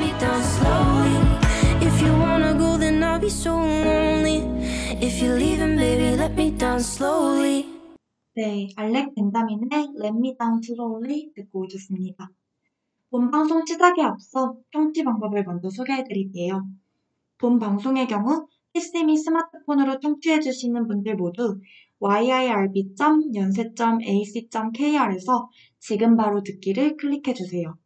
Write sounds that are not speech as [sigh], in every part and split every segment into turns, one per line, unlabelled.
me down slowly. If you wanna go, then I'll be so lonely. If you're leaving, baby, let me down slowly.
네, 알렉 벤다민의 Let Me Down Slowly 듣고 오셨습니다. 본 방송 시작에 앞서 청취 방법을 먼저 소개해드릴게요. 본 방송의 경우 PC미 스마트폰으로 청취해주시는 분들 모두 yirb.연세.ac.kr에서 지금 바로 듣기를 클릭해주세요.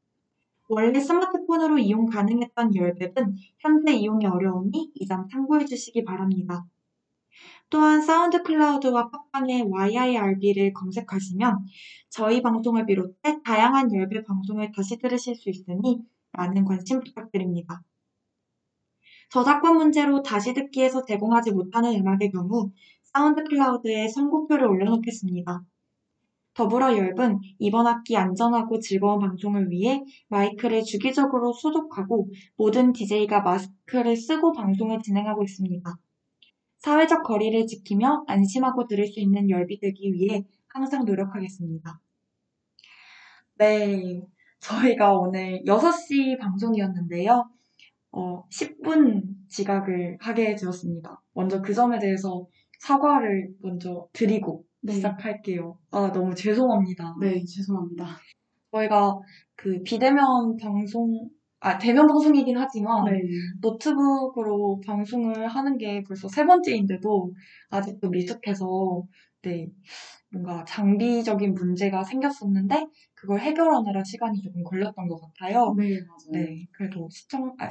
원래 스마트폰으로 이용 가능했던 열앱은 현재 이용이 어려우니 이 점 참고해 주시기 바랍니다. 또한 사운드 클라우드와 팟빵의 YIRB를 검색하시면 저희 방송을 비롯해 다양한 열배 방송을 다시 들으실 수 있으니 많은 관심 부탁드립니다. 저작권 문제로 다시 듣기에서 제공하지 못하는 음악의 경우 사운드 클라우드에 선곡표를 올려놓겠습니다. 더불어 열분 이번 학기 안전하고 즐거운 방송을 위해 마이크를 주기적으로 소독하고 모든 DJ가 마스크를 쓰고 방송을 진행하고 있습니다. 사회적 거리를 지키며 안심하고 들을 수 있는 열비 되기 위해 항상 노력하겠습니다. 네, 저희가 오늘 6시 방송이었는데요. 어, 10분 지각을 하게 되었습니다. 먼저 그 점에 대해서 사과를 먼저 드리고
네.
시작할게요. 아, 너무 죄송합니다.
네, 죄송합니다.
저희가 그 비대면 방송, 아, 대면 방송이긴 하지만
네.
노트북으로 방송을 하는 게 벌써 세 번째인데도 아직도 미숙해서 네 뭔가 장비적인 문제가 생겼었는데 그걸 해결하느라 시간이 조금 걸렸던 것 같아요.
네, 맞아요.
네 그래도 시청 아,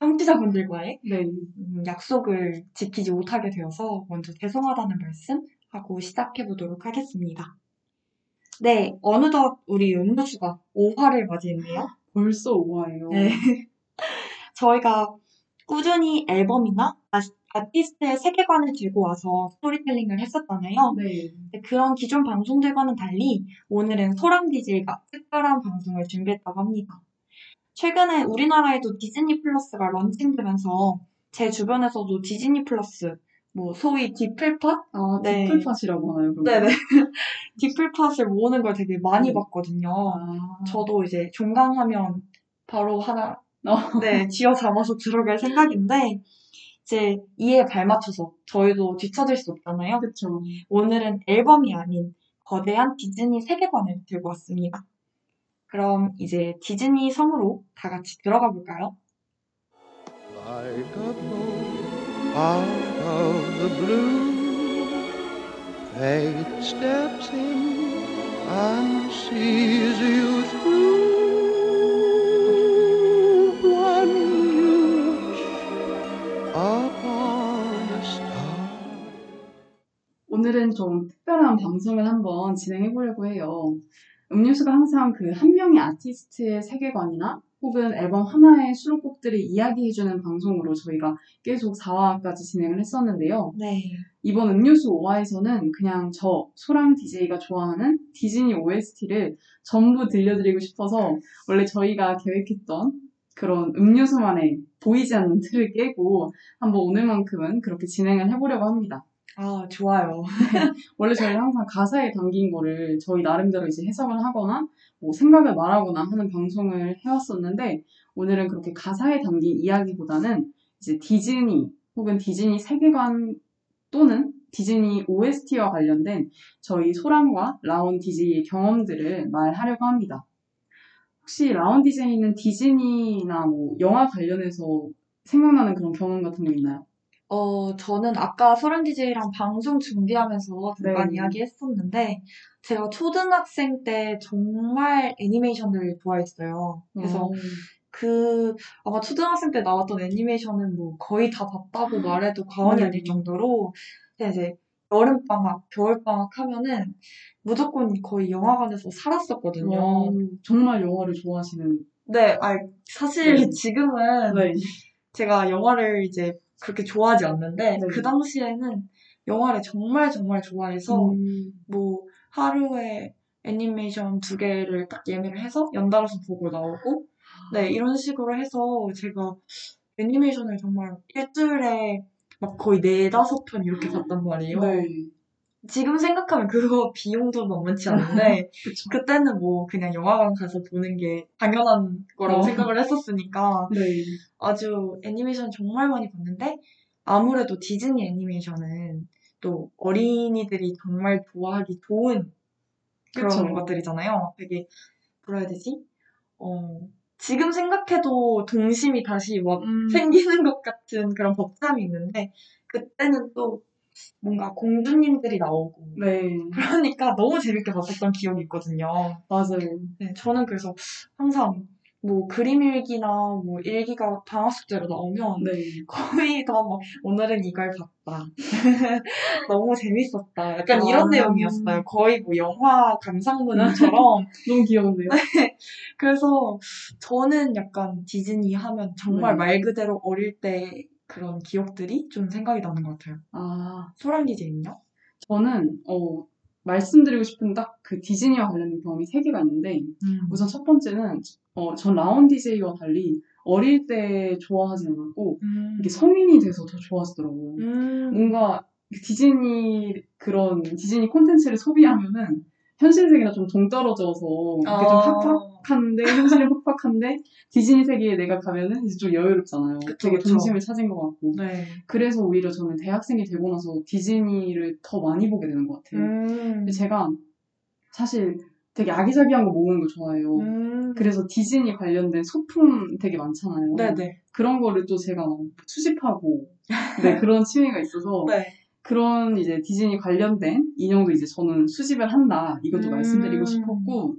청취자분들과의
네.
음, 약속을 지키지 못하게 되어서 먼저 죄송하다는 말씀 하고 시작해 보도록 하겠습니다. 네 어느덧 우리 음료수가 5화를 맞이했네요.
벌써 5화예요.
네. [laughs] 저희가 꾸준히 앨범이나 아, 아티스트의 세계관을 들고 와서 스토리텔링을 했었잖아요.
네.
그런 기존 방송들과는 달리 오늘은 소랑 DJ가 특별한 방송을 준비했다고 합니다. 최근에 우리나라에도 디즈니 플러스가 런칭되면서 제 주변에서도 디즈니 플러스, 뭐 소위 디플팟?
아,
네.
디플팟이라고 하나요? 그럼?
네네. [laughs] 디플팟을 모으는 걸 되게 많이
네.
봤거든요.
아,
저도 이제 종강하면 바로 하나
어.
네 [laughs] 쥐어 잡아서 들어갈 생각인데 이제 이에 발맞춰서 저희도 뒤처질 수 없잖아요.
그쵸.
오늘은 앨범이 아닌 거대한 디즈니 세계관을 들고 왔습니다. 그럼 이제 디즈니 섬으로 다 같이 들어가 볼까요?
Of the blue. Fate steps in and sees you through. One wish upon a star.
오늘은 좀 특별한 방송을 한번 진행해 보려고 해요. 음료수가 항상 그 한 명의 아티스트의 세계관이나 혹은 앨범 하나의 수록곡들을 이야기해주는 방송으로 저희가 계속 4화까지 진행을 했었는데요.
네.
이번 음료수 5화에서는 그냥 저 소랑 DJ가 좋아하는 디즈니 OST를 전부 들려드리고 싶어서 원래 저희가 계획했던 그런 음료수만의 보이지 않는 틀을 깨고 한번 오늘만큼은 그렇게 진행을 해보려고 합니다.
아 좋아요. [laughs]
원래 저희 항상 가사에 담긴 거를 저희 나름대로 이제 해석을 하거나 뭐 생각을 말하거나 하는 방송을 해왔었는데 오늘은 그렇게 가사에 담긴 이야기보다는 이제 디즈니 혹은 디즈니 세계관 또는 디즈니 OST와 관련된 저희 소람과 라온 DJ의 경험들을 말하려고 합니다. 혹시 라온 DJ는 디즈니나 뭐 영화 관련해서 생각나는 그런 경험 같은 거 있나요?
어, 저는 아까 소랑 DJ랑 방송 준비하면서 잠깐
네.
이야기했었는데, 제가 초등학생 때 정말 애니메이션을 좋아했어요. 그래서
어,
그, 아마 초등학생 때 나왔던 애니메이션은 뭐 거의 다 봤다고 말해도 과언이
네.
아닐 정도로, 이제 여름방학, 겨울방학 하면은 무조건 거의 영화관에서 살았었거든요.
어, 정말 영화를 좋아하시는
네, 아 사실
네.
지금은
네.
제가 영화를 이제 그렇게 좋아하지 않는데
네.
그 당시에는 영화를 정말 정말 좋아해서
음,
뭐 하루에 애니메이션 두 개를 딱 예매를 해서 연달아서 보고 나오고 네 이런 식으로 해서 제가 애니메이션을 정말 일주일에 막 거의 네 다섯 편 이렇게 봤단 말이에요.
네.
지금 생각하면 그거 [laughs] 비용도 만만치 않은데. [laughs] 그때는 뭐 그냥 영화관 가서 보는 게 당연한 거라고
어.
생각을 했었으니까
네.
아주 애니메이션 정말 많이 봤는데 아무래도 디즈니 애니메이션은 또 어린이들이 정말 좋아하기 좋은 그런
그쵸.
것들이잖아요. 되게 뭐라 해야 되지? 어, 지금 생각해도 동심이 다시 막
음,
생기는 것 같은 그런 벅참이 있는데 그때는 또 뭔가 공주님들이 나오고
네.
그러니까 너무 재밌게 봤었던 기억이 있거든요.
맞아요.
네, 저는 그래서 항상 뭐 그림 일기나 뭐 일기가 방학 숙제로 나오면
네.
거의 다 막 오늘은 이걸 봤다. [laughs] 너무 재밌었다. 약간
아.
이런 내용이었어요. 거의 뭐 영화 감상문처럼. [laughs]
너무 귀여운데요?
그래서 저는 약간 디즈니 하면 정말
네.
말 그대로 어릴 때 그런 기억들이 좀 생각이 나는 것 같아요.
아,
소란 디제이는요?
저는, 어, 말씀드리고 싶은 딱 그 디즈니와 관련된 경험이 세 개가 있는데, 우선 첫 번째는, 어, 전 라온 DJ와 달리 어릴 때 좋아하지 않았고,
음.
이게 성인이 돼서 더 좋아하시더라고요.
음.
뭔가 디즈니, 그런 디즈니 콘텐츠를 소비하면은, 현실 세계랑 좀 동떨어져서, 이게 좀
아.
팍 팍한데, 현실은 팍팍한데, 디즈니 세계에 내가 가면은 이제 좀 여유롭잖아요.
그쵸,
되게. 동심을 찾은 것 같고.
네.
그래서 오히려 저는 대학생이 되고 나서 디즈니를 더 많이 보게 되는 것 같아요.
음.
제가 사실 되게 아기자기한 거 모으는 거 좋아해요.
음.
그래서 디즈니 관련된 소품 되게 많잖아요.
네네.
그런 거를 또 제가 막 수집하고 네, [laughs] 그런 취미가 있어서
네.
그런 이제 디즈니 관련된 인형도 이제 저는 수집을 한다. 이것도
음.
말씀드리고 싶었고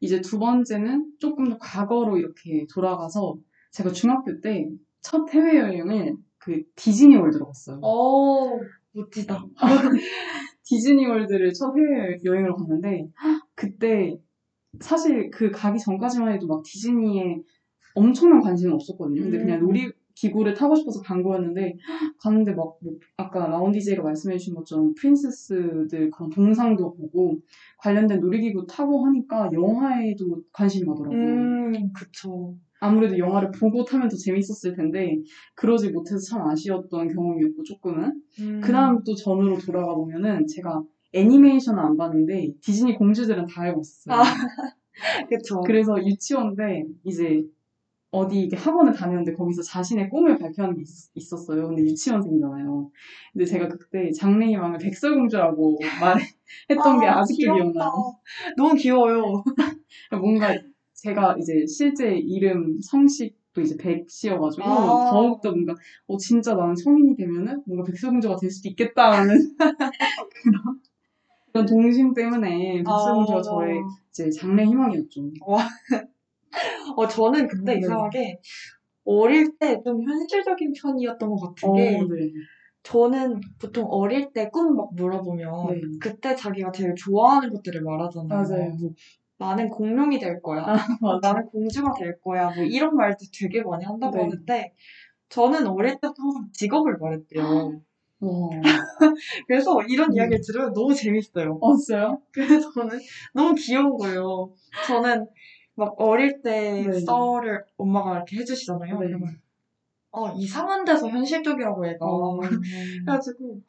이제 두 번째는 조금 더 과거로 이렇게 돌아가서 제가 중학교 때 첫 해외여행을 그 디즈니 월드로 갔어요.
오, 멋지다. [laughs]
디즈니 월드를 첫 해외 여행을 갔는데 그때 사실 그 가기 전까지만 해도 막 디즈니에 엄청난 관심은 없었거든요. 근데 그냥
음.
놀이 기구를 타고 싶어서 간 거였는데 갔는데 막 뭐 아까 라운 디제이가 말씀해주신 것처럼 프린세스들 그런 동상도 보고 관련된 놀이기구 타고 하니까 영화에도 관심이 가더라고요.
음, 그쵸.
아무래도 영화를 보고 타면 더 재밌었을 텐데 그러지 못해서 참 아쉬웠던 경험이었고 조금은
음.
그 다음 또 전으로 돌아가 보면은 제가 애니메이션은 안 봤는데 디즈니 공주들은 다 있었어요.
아. [laughs] 그쵸.
그래서 유치원 때 이제 어디 이렇게 학원을 다녔는데 거기서 자신의 꿈을 발표하는 게 있, 었어요 근데 유치원생이잖아요. 근데 제가 그때 장래희망을 백설공주라고 [laughs] 말했던 게
아,
아직도
귀엽다.
기억나요.
너무 귀여워요. [laughs]
뭔가 제가 이제 실제 이름 성식도 이제 백씨여가지고
아.
더욱더 뭔가 어 진짜 나는 성인이 되면은 뭔가 백설공주가 될 수도 있겠다라는 [laughs] 그런 그런 동심 때문에 백설공주가
아.
저의 이제 장래 희망이었죠.
어, 저는 근데
네.
이상하게 어릴 때 좀 현실적인 편이었던 것 같은
어,
게
네.
저는 보통 어릴 때 꿈 막 물어보면
네.
그때 자기가 제일 좋아하는 것들을 말하잖아요.
맞아요.
뭐, 나는 공룡이 될 거야.
맞아.
나는 공주가 될 거야. 뭐 이런 말도 되게 많이 한다고
네.
하는데 저는 어릴 때부터 항상 직업을 말했대요.
와. [laughs]
그래서 이런
음.
이야기를 들으면 너무 재밌어요.
어, 진짜요?
그래서 저는 너무 귀여운 거예요. 저는 막 어릴 때
네.
썰을 엄마가 이렇게 해주시잖아요.
네.
그러면 어 이상한 데서 현실적이라고 얘가
어. [laughs]
그래가지고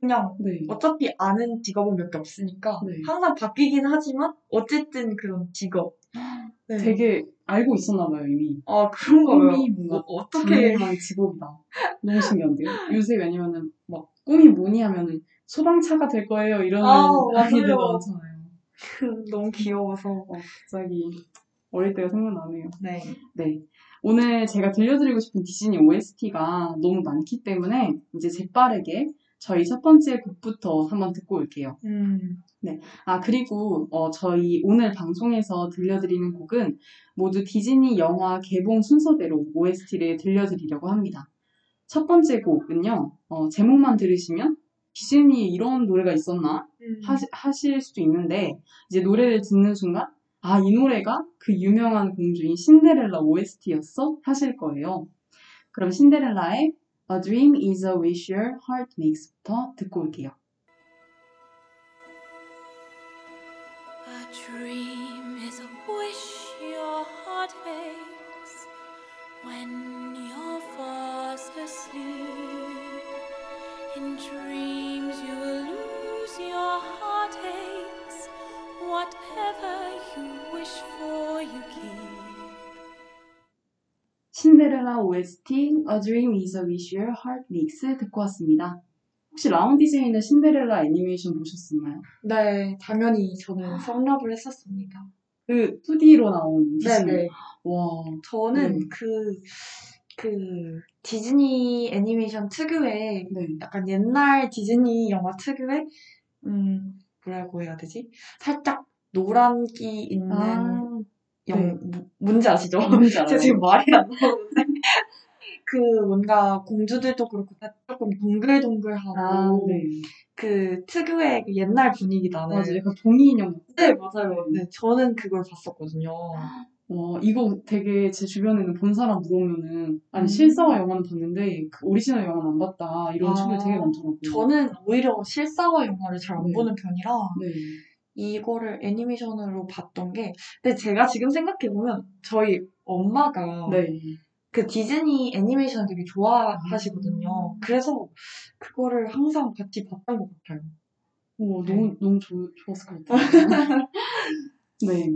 그냥
네.
어차피 아는 직업은 몇 개 없으니까
네.
항상 바뀌긴 하지만 어쨌든 그런 직업. [gasps] 네.
되게 알고 있었나 봐요, 이미.
아 그런 거예요.
꿈이 뭔가
어,
장래희망 직업이다. 너무 신기한데요? 요새 왜냐면은 막 꿈이 뭐니 하면은 소방차가 될 거예요 이러는
아, 맞아요.
많잖아요. [laughs]
너무 귀여워서
어, 갑자기 어릴 때가 생각나네요.
네.
네. 오늘 제가 들려드리고 싶은 디즈니 OST가 너무 많기 때문에 이제 재빠르게 저희 첫 번째 곡부터 한번 듣고 올게요.
음.
아, 그리고 어, 저희 오늘 방송에서 들려드리는 곡은 모두 디즈니 영화 개봉 순서대로 OST를 들려드리려고 합니다. 첫 번째 곡은요, 어, 제목만 들으시면 디즈니에 이런 노래가 있었나
음.
하시, 하실 수도 있는데 이제 노래를 듣는 순간 아, 이 노래가 그 유명한 공주인 신데렐라 OST였어? 하실 거예요. 그럼 신데렐라의 A Dream is a Wish Your Heart Makes부터 듣고 올게요.
A dream is a wish your heart makes when you're fast asleep. In dreams you will lose your whatever
신데렐라 OST A Dream is a Wish Your Heart Makes 듣고 왔습니다. 혹시 라운 DJ는 신데렐라 애니메이션 보셨었나요?
네, 당연히 저는 성납을 했었습니다.
그 2D로 나온 디즈니.
네네.
와,
저는
네.
그, 그, 디즈니 애니메이션 특유의
네.
약간 옛날 디즈니 영화 특유의, 음, 뭐라고 해야 되지? 살짝 노란기 있는
아,
영,
네.
무- 뭔지 아시죠?
뭔지 [laughs] 알아요.
제가 지금 말이 안 나오는데. [laughs] 그 뭔가 공주들도 그렇고 다 조금 동글동글하고
아, 네.
그 특유의 그 옛날 분위기 나는
맞아, 약간 종이 인형.
네 맞아요. 네 저는 그걸 봤었거든요.
와, 이거 되게 제 주변에는 본 사람 물어보면은, 아니,
음.
실사화 영화는 봤는데, 그 오리지널 영화는 안 봤다. 이런
아,
친구들 되게 많더라고요.
저는 오히려 실사화 영화를 잘안
네.
보는 편이라
네.
이거를 애니메이션으로 봤던 게 근데 제가 지금 생각해 보면 저희 엄마가
네.
그 디즈니 애니메이션 되게 좋아하시거든요.
음.
그래서 그거를 항상 같이 봤던 것 같아요.
오,
네.
너무, 너무 좋, 좋았을 것 같아요. [laughs] 네.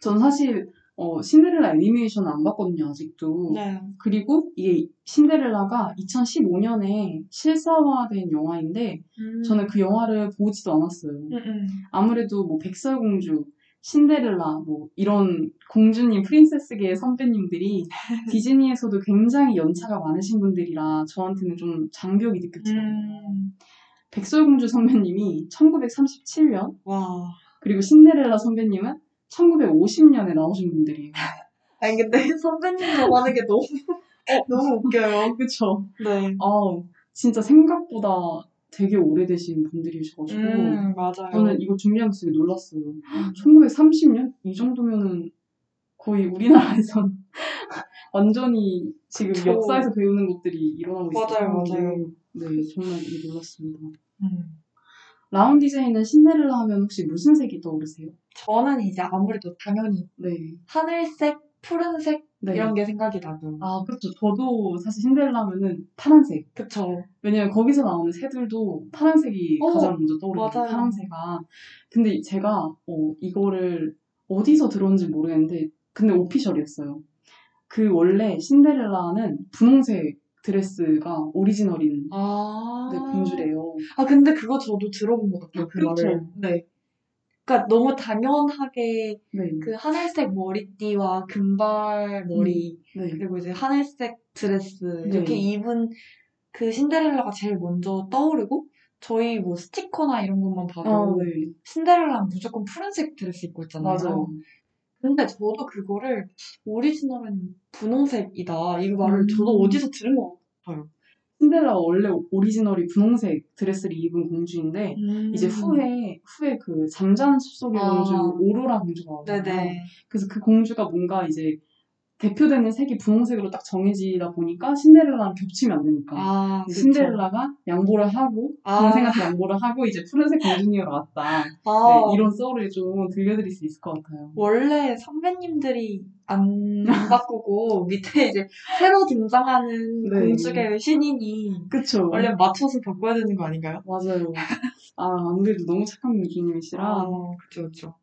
전 사실, 어, 신데렐라 애니메이션은 안 봤거든요, 아직도.
네.
그리고 이게 신데렐라가 2015년에 실사화된 영화인데, 저는 그 영화를 보지도 않았어요.
음, 음.
아무래도 뭐 백설공주, 신데렐라, 뭐 이런 공주님, 프린세스계의 선배님들이 [laughs] 디즈니에서도 굉장히 연차가 많으신 분들이라 저한테는 좀 장벽이 느껴지더라고요.
음.
백설공주 선배님이 1937년,
와.
그리고 신데렐라 선배님은 1950년에 나오신 분들이에요. [laughs]
아니 근데 [laughs] 선배님이라고 하는 게 너무 [laughs] 너무 웃겨요.
그쵸?
네.
아 진짜 생각보다 되게 오래되신 분들이셔가지고,
음 맞아요.
저는 이거 준비하면서 되게 놀랐어요. 1930년? 이 정도면은 거의 우리나라에선 완전히 지금
그쵸.
역사에서 배우는 것들이 일어나고 있어요.
맞아요, 맞아요.
네, 정말 놀랐습니다.
음.
라운 디제이는 신데렐라 하면 혹시 무슨 색이 떠오르세요?
저는 이제 아무래도 당연히
네.
하늘색, 푸른색
네.
이런 게 생각이 나고.
아, 그렇죠. 저도 사실 신데렐라 하면은 파란색.
그쵸.
왜냐면 거기서 나오는 새들도 파란색이
어,
가장 먼저.
맞아요.
파란색아. 근데 제가 어, 이거를 어디서 들었는지 모르겠는데 근데 오피셜이었어요. 그 원래 신데렐라는 분홍색 드레스가 오리지널인
아.
네, 공주래요.
아 근데 그거 저도 들어본 것 같아요. 그
그쵸.
말을. 네. 그러니까 너무 당연하게
네.
그 하늘색 머리띠와 금발 머리
네.
그리고 이제 하늘색 드레스
네.
이렇게 입은 그 신데렐라가 제일 먼저 떠오르고 저희 뭐 스티커나 이런 것만 봐도
아, 네.
신데렐라는 무조건 푸른색 드레스 입고 있잖아요.
맞아요.
근데 저도 그거를 오리지널은 분홍색이다 이 말을
음.
저도 어디서 들은 것 같아요.
신데렐라가 원래 오리지널이 분홍색 드레스를 입은 공주인데
음.
이제 후에 후에 그 잠자는 숲속의
아.
공주 오로라 공주가.
네네.
그래서 그 공주가 뭔가 이제 대표되는 색이 분홍색으로 딱 정해지다 보니까 신데렐라랑 겹치면 안 되니까
아.
신데렐라가 양보를 하고
아.
동생한테 양보를 하고 이제 푸른색 공주님으로 왔다.
아,
네, 이런 썰을 좀 들려드릴 수 있을 것 같아요.
원래 선배님들이 안 [laughs] 바꾸고 밑에 이제 새로 등장하는
네.
공주계의 신인이
그쵸?
원래 맞춰서 바꿔야 되는 거 아닌가요?
맞아요. 아, 아무래도 너무 착한 공주님이시라.
아, 그쵸, 그쵸.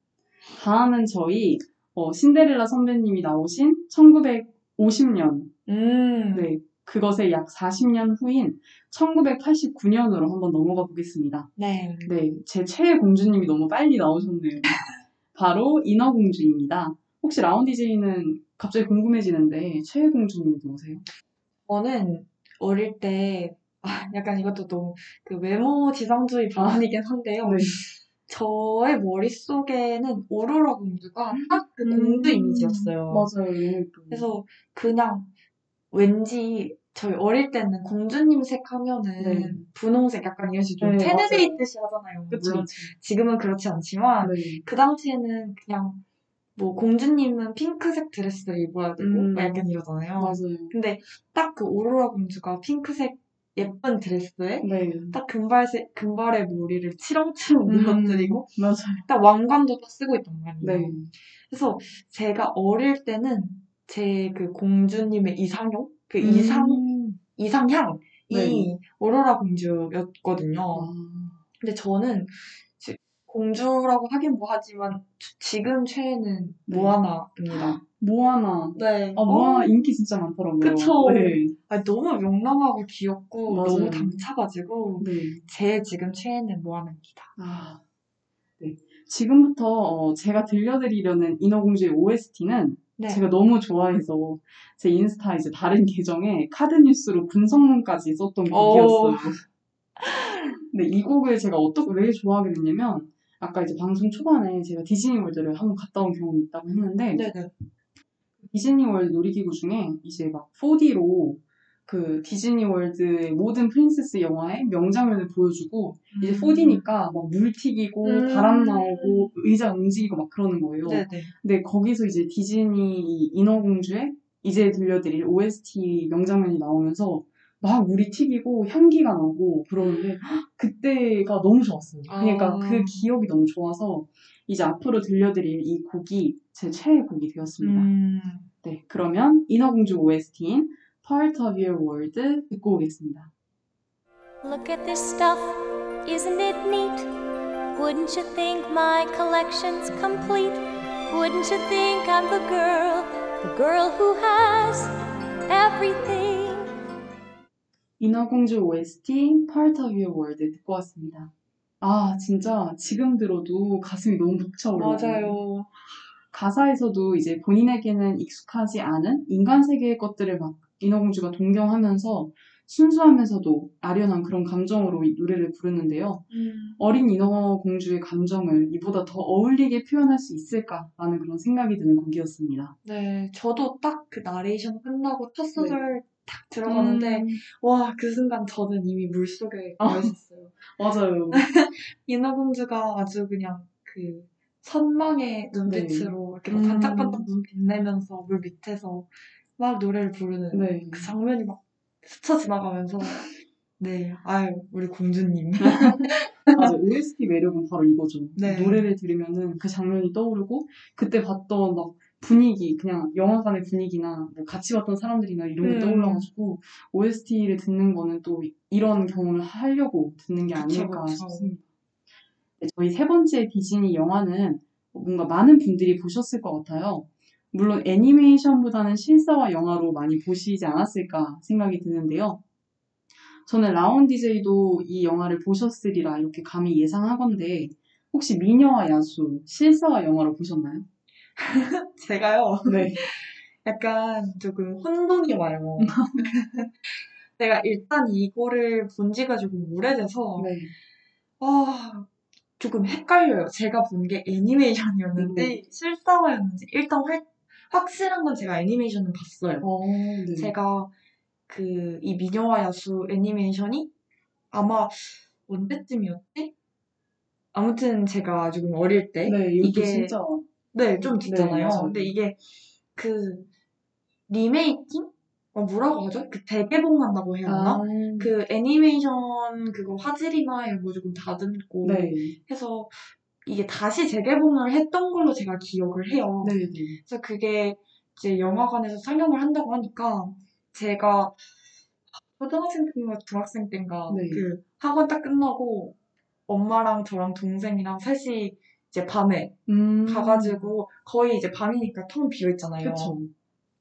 다음은 저희 어, 신데렐라 선배님이 나오신 1950년,
음,
네, 그것의 약 40년 후인 1989년으로 한번 넘어가 보겠습니다.
네.
네, 제 최애 공주님이 너무 빨리 나오셨네요. 바로 인어공주입니다. 혹시 라운 DJ는 갑자기 궁금해지는데 최애 공주님이 누구세요?
저는 어릴 때, 아, 약간 이것도 너무 그 외모 지상주의 발언이긴 한데요.
네.
저의 머릿속에는 오로라 공주가 딱 그 공주
음,
이미지였어요.
맞아요.
그래서 그냥 왠지 저희 어릴 때는 공주님 색 하면은
네.
분홍색 약간 이런 식으로 좀
네,
테네베이. 뜻이 하잖아요.
그쵸.
지금은 그렇지 않지만
네.
그 당시에는 그냥 뭐 공주님은 핑크색 드레스를 입어야 되고
음.
막 약간 이러잖아요.
맞아요.
근데 딱 그 오로라 공주가 핑크색 예쁜 드레스에
네.
딱 금발색 금발의 머리를 치렁치렁
음.
늘어뜨리고
맞아요.
딱 왕관도 딱 쓰고 있단 말이에요.
네.
그래서 제가 어릴 때는 제 그 공주님의 이상형, 그 이상
음.
이상향이
네.
오로라 공주였거든요.
아,
근데 저는 공주라고 하긴 뭐하지만 지금 최애는
네.
모아나입니다.
모아나.
네.
아, 모아나 인기 진짜 많더라고요.
그쵸.
네.
아, 너무 명랑하고 귀엽고
맞아요.
너무 당차가지고
네.
제 지금 최애는 모아나입니다.
아, 네. 지금부터 어, 제가 들려드리려는 인어공주의 OST는
네.
제가 너무 좋아해서 제 인스타 이제 다른 계정에 카드 뉴스로 분석문까지 썼던 곡이었어요. 근데 이 곡을 제가 어떻게 왜 좋아하게 됐냐면 아까 이제 방송 초반에 제가 디즈니 월드를 한번 갔다 온 경험이 있다고 했는데
네네.
디즈니 월드 놀이기구 중에 이제 막 4D로 그 디즈니 월드의 모든 princess 영화의 명장면을 보여주고 이제 4D니까 막 물 튀기고
음.
바람 나오고 의자 움직이고 막 그러는 거예요.
네네.
근데 거기서 이제 디즈니 이 인어공주의 이제 들려드릴 OST 명장면이 나오면서 막 물이 튀기고 향기가 나고 그러는데 그때가 너무 좋았어요. 그러니까
아.
그 기억이 너무 좋아서 이제 앞으로 들려드릴 이 곡이 제 최애 곡이 되었습니다.
음.
네, 그러면 인어공주 OST인 Part of Your World 듣고 오겠습니다.
Look at this stuff, isn't it neat? Wouldn't you think my collection's complete? Wouldn't you think I'm the girl, the girl who has everything?
인어공주 OST Part of Your World 듣고 왔습니다. 아, 진짜 지금 들어도 가슴이 너무 벅차오르요
맞아요.
가사에서도 이제 본인에게는 익숙하지 않은 인간 세계의 것들을 막 인어공주가 동경하면서 순수하면서도 아련한 그런 감정으로 이 노래를 부르는데요.
음.
어린 인어공주의 감정을 이보다 더 어울리게 표현할 수 있을까라는 그런 생각이 드는 곡이었습니다.
네, 저도 딱 그 나레이션 끝나고 첫 소절 딱 들어가는데
음,
와, 그 순간 저는 이미 물 속에
아.
가 있었어요.
맞아요. [laughs]
인어공주가 아주 그냥 그 선망의 눈빛으로 이렇게 막
음.
반짝반짝 눈 빛내면서 물 밑에서 막 노래를 부르는
네.
그 장면이 막 스쳐 지나가면서 [laughs] 네, 아유, 우리 공주님. [laughs]
맞아 OST 매력은 바로 이거죠.
네.
노래를 들으면은 그 장면이 떠오르고 그때 봤던 막 분위기 그냥 영화관의 분위기나 뭐 같이 봤던 사람들이나 이런 게
음.
떠올라가지고 OST를 듣는 거는 또 이런 경험을 하려고 듣는 게
그쵸,
아닐까
그쵸.
싶습니다. 네, 저희 세 번째 디즈니 영화는 뭔가 많은 분들이 보셨을 것 같아요. 물론 애니메이션보다는 실사화 영화로 많이 보시지 않았을까 생각이 드는데요. 저는 라온 DJ도 이 영화를 보셨으리라 이렇게 감히 예상하건데 혹시 미녀와 야수 실사화 영화로 보셨나요? [laughs]
제가요,
네. [laughs]
약간 조금 혼돈이 와요. [laughs] 제가 일단 이거를 본 지가 조금 오래돼서,
네.
아, 조금 헷갈려요. 제가 본 게 애니메이션이었는지
네.
실사화였는지 일단 확, 확실한 건 제가 애니메이션은 봤어요.
어, 네.
제가 그 이 미녀와 야수 애니메이션이 아마 언제쯤이었지? 아무튼 제가 조금 어릴 때
네,
이게
진짜
네, 좀
네,
듣잖아요.
맞아요.
근데 이게 그 리메이킹? 어, 뭐라고 하죠? 그 재개봉한다고 해야 하나?
아,
그 애니메이션 그거 화질이나 이런 거 조금 다듬고
네.
해서 이게 다시 재개봉을 했던 걸로 제가 기억을 해요.
네, 네.
그래서 그게 이제 영화관에서 상영을 한다고 하니까 제가 초등학생 때인가 중학생 때인가
네.
그 학원 딱 끝나고 엄마랑 저랑 동생이랑 셋이 이제 밤에
음.
가가지고 거의 이제 밤이니까 텅 비어 있잖아요.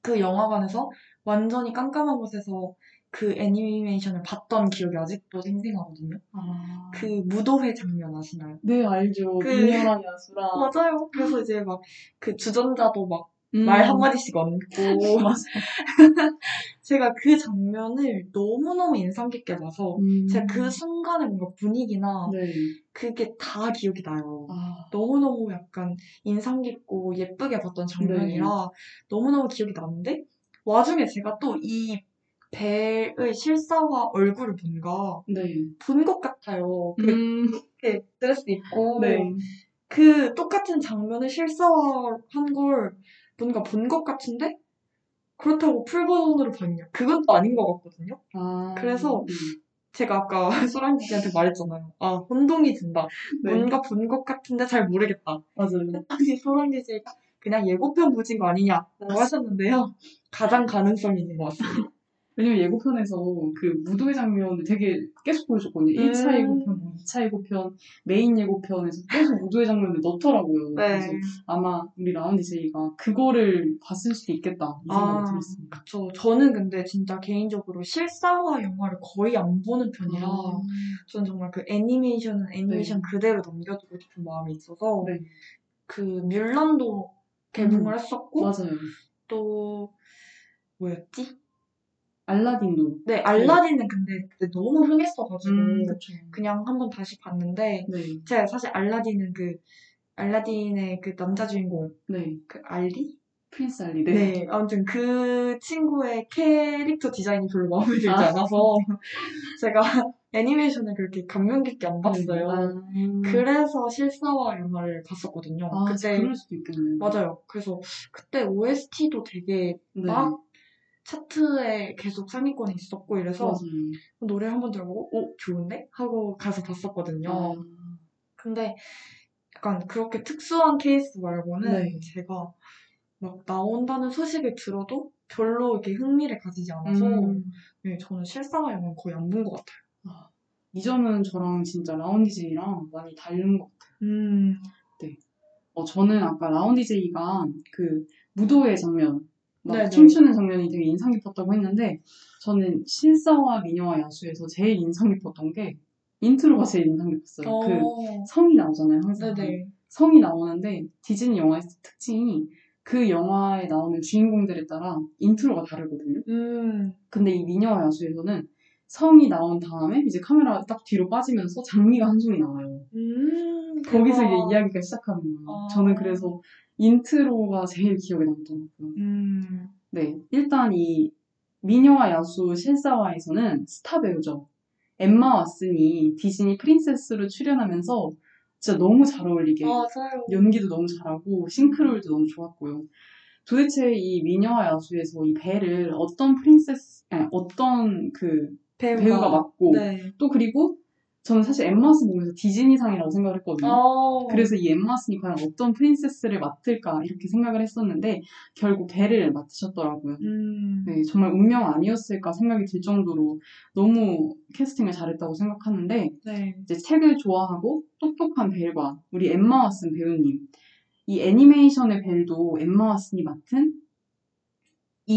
그
영화관에서 완전히 깜깜한 곳에서 그 애니메이션을 봤던 기억이 아직도 생생하거든요.
아.
그 무도회 장면 아시나요?
네, 알죠.
그-
미녀랑 야수랑.
맞아요. 그래서 이제 막 그 주전자도 막
음.
말 한마디씩 얹고. [laughs] [laughs] 제가 그 장면을 너무너무 인상 깊게 봐서
음.
제가 그 순간의 뭔가 분위기나
네.
그게 다 기억이 나요.
아,
너무너무 약간 인상 깊고 예쁘게 봤던 장면이라
네.
너무너무 기억이 나는데 와중에 제가 또 이 벨의 실사화 얼굴을 뭔가
네.
본 것 같아요. 그
음.
이렇게 드레스 입고
네.
그 똑같은 장면을 실사화한 걸 뭔가 본 것 같은데 그렇다고 full version으로 봤냐? 그건 또 아닌 것 같거든요.
아.
그래서
네.
제가 아까 [laughs] 소랑 씨한테 말했잖아요. 아 혼동이 든다.
네.
뭔가 본 것 같은데 잘 모르겠다.
맞아요.
당시 소랑이 씨가 그냥 예고편 보신 거 아니냐라고 하셨는데요. 가장 가능성이 있는 것 같습니다. [laughs]
왜냐면 예고편에서 그 무도회 장면을 되게 계속 보여줬거든요.
음.
1차 예고편, 뭐 2차 예고편, 메인 예고편에서 계속 무도회 장면을 넣더라고요.
네.
그래서 아마 우리 라운디 제이가 그거를 봤을 수도 있겠다 이 생각이
아.
들었습니다.
그쵸. 저는 근데 진짜 개인적으로 실사화 영화를 거의 안 보는 편이라
아.
저는 정말 그 애니메이션은 애니메이션
네.
그대로 넘겨두고 싶은 마음이 있어서
네.
그 뮬란도 개봉을 했었고
맞아요.
또 뭐였지?
알라딘도.
네 알라딘은 근데 그때 너무 흥했어가지고
음, 그쵸.
그냥 한번 다시 봤는데
네.
제가 사실 알라딘은 그 알라딘의 그 남자 주인공
네.
그 알리?
프린스 알리. 네.
네. 아무튼 그 친구의 캐릭터 디자인이 별로 마음에 들지
아.
않아서 [laughs] 제가 애니메이션을 그렇게 감명 깊게 안 봤어요.
아,
그래서 실사화 영화를 봤었거든요.
아,
그때
그럴 수도 있겠네요.
맞아요. 그래서 그때 OST도 되게
네.
막 차트에 계속 상위권에 있었고 이래서
맞아요.
노래 한 번 들어보고 오 좋은데 하고 가서 봤었거든요.
아,
근데 약간 그렇게 특수한 케이스 말고는
네.
제가 막 나온다는 소식을 들어도 별로 이렇게 흥미를 가지지 않아서
음.
네, 저는 실사화 영화는 거의 안 본 것 같아요.
이 점은 저랑 진짜 라운 DJ랑 많이 다른 것 같아요.
음,
어, 저는 아까 라운 DJ가 그 무도회 장면, 막
네네.
춤추는 장면이 되게 인상 깊었다고 했는데, 저는 실사화 미녀와 야수에서 제일 인상 깊었던 게 인트로가 제일 인상 깊었어요. 그
어,
성이 나오잖아요, 항상.
네네.
성이 나오는데 디즈니 영화의 특징이 그 영화에 나오는 주인공들에 따라 인트로가 다르거든요.
음,
근데 이 미녀와 야수에서는 성이 나온 다음에 이제 카메라가 딱 뒤로 빠지면서 장미가 한 송이 나와요.
음,
거기서. 이제 이야기가 시작하는 거예요.
아.
저는 그래서 인트로가 [laughs] 제일 기억에 남더라고요.
음,
네, 일단 이 미녀와 야수 실사화에서는 스타 배우죠. 엠마 왓슨이 디즈니 princess로 출연하면서 진짜 너무 잘 어울리게
맞아요.
연기도 너무 잘하고 싱크로율도 너무 좋았고요. 도대체 이 미녀와 야수에서 이 벨을 어떤 princess, 아니, 어떤 그
배우가,
배우가 맡고
네.
또 그리고 저는 사실 엠마슨 보면서 디즈니상이라고 생각을 했거든요.
어,
그래서 이 엠마슨이 과연 어떤 프린세스를 맡을까 이렇게 생각을 했었는데 결국 벨을 맡으셨더라고요.
음,
네, 정말 운명 아니었을까 생각이 들 정도로 너무 캐스팅을 잘했다고 생각하는데
네.
이제 책을 좋아하고 똑똑한 벨과 우리 엠마 왓슨 배우님 이 애니메이션의 벨도 엠마 왓슨이 맡은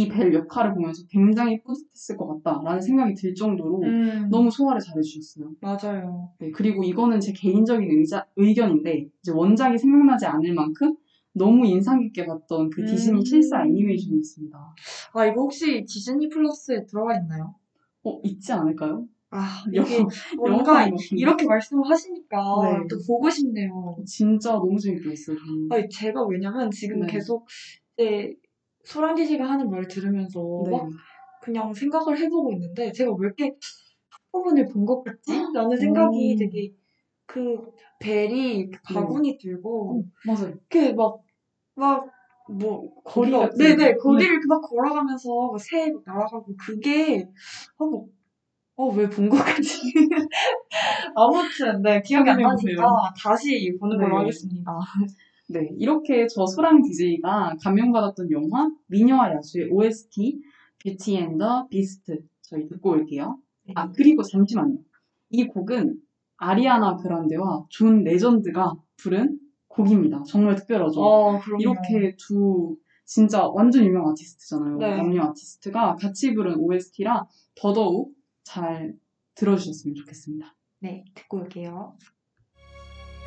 이 벨 역할을 보면서 굉장히 뿌듯했을 것 같다라는 생각이 들 정도로
음,
너무 소화를 잘해주셨어요.
맞아요.
네, 그리고 이거는 제 개인적인 의자, 의견인데 이제 원작이 생각나지 않을 만큼 너무 인상 깊게 봤던 그 디즈니
음.
실사 애니메이션이었습니다.
아, 이거 혹시 디즈니 플러스에 들어가 있나요?
어, 있지 않을까요?
아, [laughs] 이게 뭔가. 이렇게 말씀을 하시니까
네.
또 보고 싶네요.
진짜 너무 재밌게 봤어요.
아니, 제가 왜냐면 지금
네.
계속 이제 소란지 씨가 하는 말을 들으면서
네.
막 그냥 생각을 해보고 있는데 제가 왜 이렇게 부분을 본 것 같지? 라는 생각이
음.
되게 그 벨이 이렇게 바구니 들고
맞아요.
이렇게 막 막 뭐
거리
거리가 네네
거.
거리를 이렇게 막 걸어가면서 막막 날아가고 그게 어뭐 어 왜 본 것 같지? 아무튼 네 기억이 안. 나니까 다시 보는 걸로
네.
하겠습니다. [laughs]
네, 이렇게 저 소랑 DJ가 감명받았던 영화 미녀와 야수의 OST Beauty and the Beast 저희 듣고 올게요. 아 그리고 잠시만요. 이 곡은 아리아나 그란데와 존 레전드가 부른 곡입니다. 정말 특별하죠.
어 그럼요.
이렇게 두 진짜 완전 유명 아티스트잖아요.
네.
남녀 아티스트가 같이 부른 OST라 더더욱 잘 들어주셨으면 좋겠습니다.
네 듣고 올게요.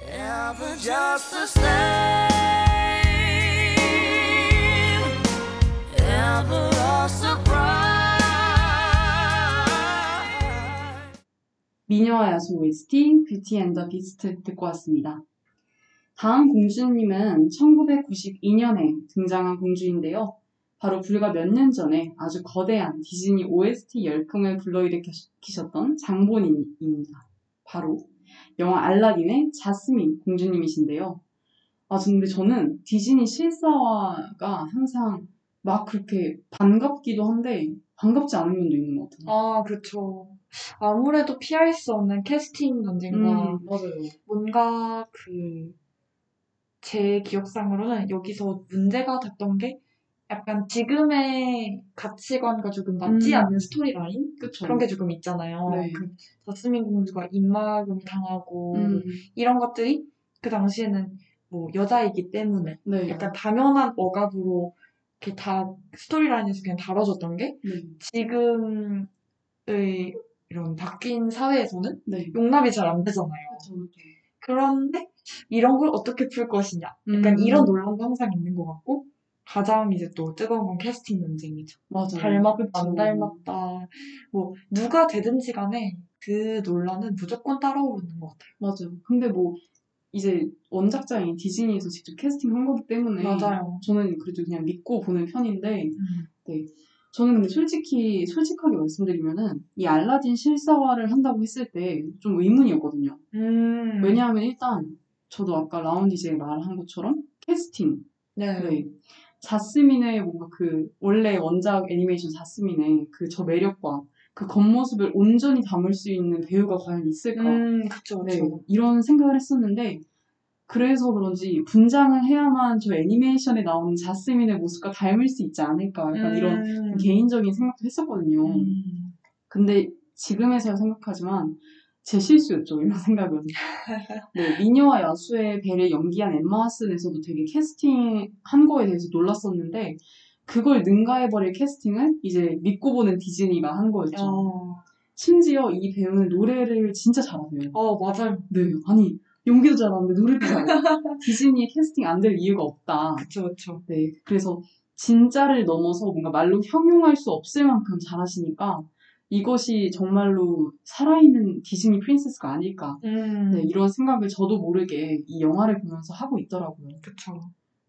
Ever just the same. Ever a surprise.
미녀와 야수 OST Beauty and the Beast 듣고 왔습니다. 다음 공주님은 1992년에 등장한 공주인데요. 바로 불과 몇 년 전에 아주 거대한 디즈니 OST 열풍을 불러일으키셨던 장본인입니다. 바로 영화 알라딘의 자스민 공주님이신데요. 아, 근데 저는 디즈니 실사화가 항상 막 그렇게 반갑기도 한데 반갑지 않은 면도 있는 것 같아요.
아 그렇죠. 아무래도 피할 수 없는 캐스팅 논쟁과
음, 맞아요.
뭔가 그 제 기억상으로는 여기서 문제가 됐던 게 약간 지금의 가치관과 조금 맞지
음.
않는 스토리 라인?
그쵸.
그런 게 조금 있잖아요.
네.
그 저스민 공주가 입막음 당하고
음,
이런 것들이 그 당시에는 뭐 여자이기 때문에
네.
약간 당연한 억압으로 이렇게 다 스토리 라인에서 그냥 다뤄졌던 게
네.
지금의 이런 바뀐 사회에서는
네.
용납이 잘 안 되잖아요.
그쵸, 그쵸.
그런데 이런 걸 어떻게 풀 것이냐. 약간
음,
이런 논란도 항상 있는 것 같고 가장 이제 또 뜨거운 건 캐스팅 논쟁이죠.
맞아요.
닮았다. 안 닮았다. 뭐 누가 되든지 간에 그 논란은 무조건 따라오르는 것 같아요.
맞아요. 근데 뭐 이제 원작자인 디즈니에서 직접 캐스팅 한 거기 때문에
맞아요.
저는 그래도 그냥 믿고 보는 편인데
음.
저는 근데 솔직히 솔직하게 말씀드리면은 이 알라딘 실사화를 한다고 했을 때 좀 의문이었거든요.
음.
왜냐하면 일단 저도 아까 라운 디제이 말한 것처럼 캐스팅
네.
네. 자스민의 뭔가 그 원래 원작 애니메이션 자스민의 그 저 매력과 그 겉모습을 온전히 담을 수 있는 배우가 과연 있을까?
음, 그쵸,
네,
그쵸.
이런 생각을 했었는데 그래서 그런지 분장을 해야만 저 애니메이션에 나오는 자스민의 모습과 닮을 수 있지 않을까? 약간 이런
음.
개인적인 생각도 했었거든요.
음.
근데 지금에서야 생각하지만 제 실수였죠, 이런 [laughs] 생각은. 네, 미녀와 야수의 배를 연기한 엠마 왓슨에서도 되게 캐스팅 한 거에 대해서 놀랐었는데 그걸 능가해버릴 캐스팅을 이제 믿고 보는 디즈니가 한 거였죠.
어,
심지어 이 배우는 노래를 진짜 잘하세요.
어, 맞아요.
네, 아니 연기도 잘하는데 노래도 잘해. [laughs] 디즈니의 캐스팅 안 될 이유가 없다.
그쵸, 그쵸.
네, 그래서 진짜를 넘어서 뭔가 말로 형용할 수 없을 만큼 잘하시니까 이것이 정말로 살아있는 디즈니 프린세스가 아닐까.
음,
네, 이런 생각을 저도 모르게 이 영화를 보면서 하고 있더라고요.
그쵸.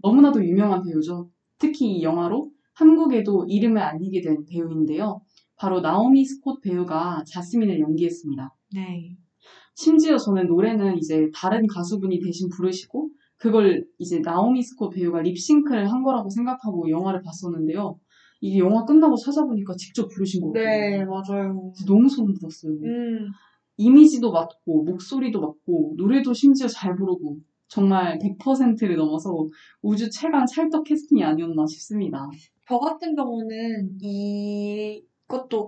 너무나도 유명한 배우죠. 특히 이 영화로 한국에도 이름을 알리게 된 배우인데요. 바로 나오미 스콧 배우가 자스민을 연기했습니다.
네.
심지어 저는 노래는 이제 다른 가수분이 대신 부르시고 그걸 이제 나오미 스콧 배우가 립싱크를 한 거라고 생각하고 영화를 봤었는데요. 이게 영화 끝나고 찾아보니까 직접 부르신 거거든요.
네, 맞아요.
너무 소름 돋았어요.
음,
이미지도 맞고 목소리도 맞고 노래도 심지어 잘 부르고 정말 100%를 넘어서 우주 최강 찰떡 캐스팅이 아니었나 싶습니다.
저 같은 경우는 이것도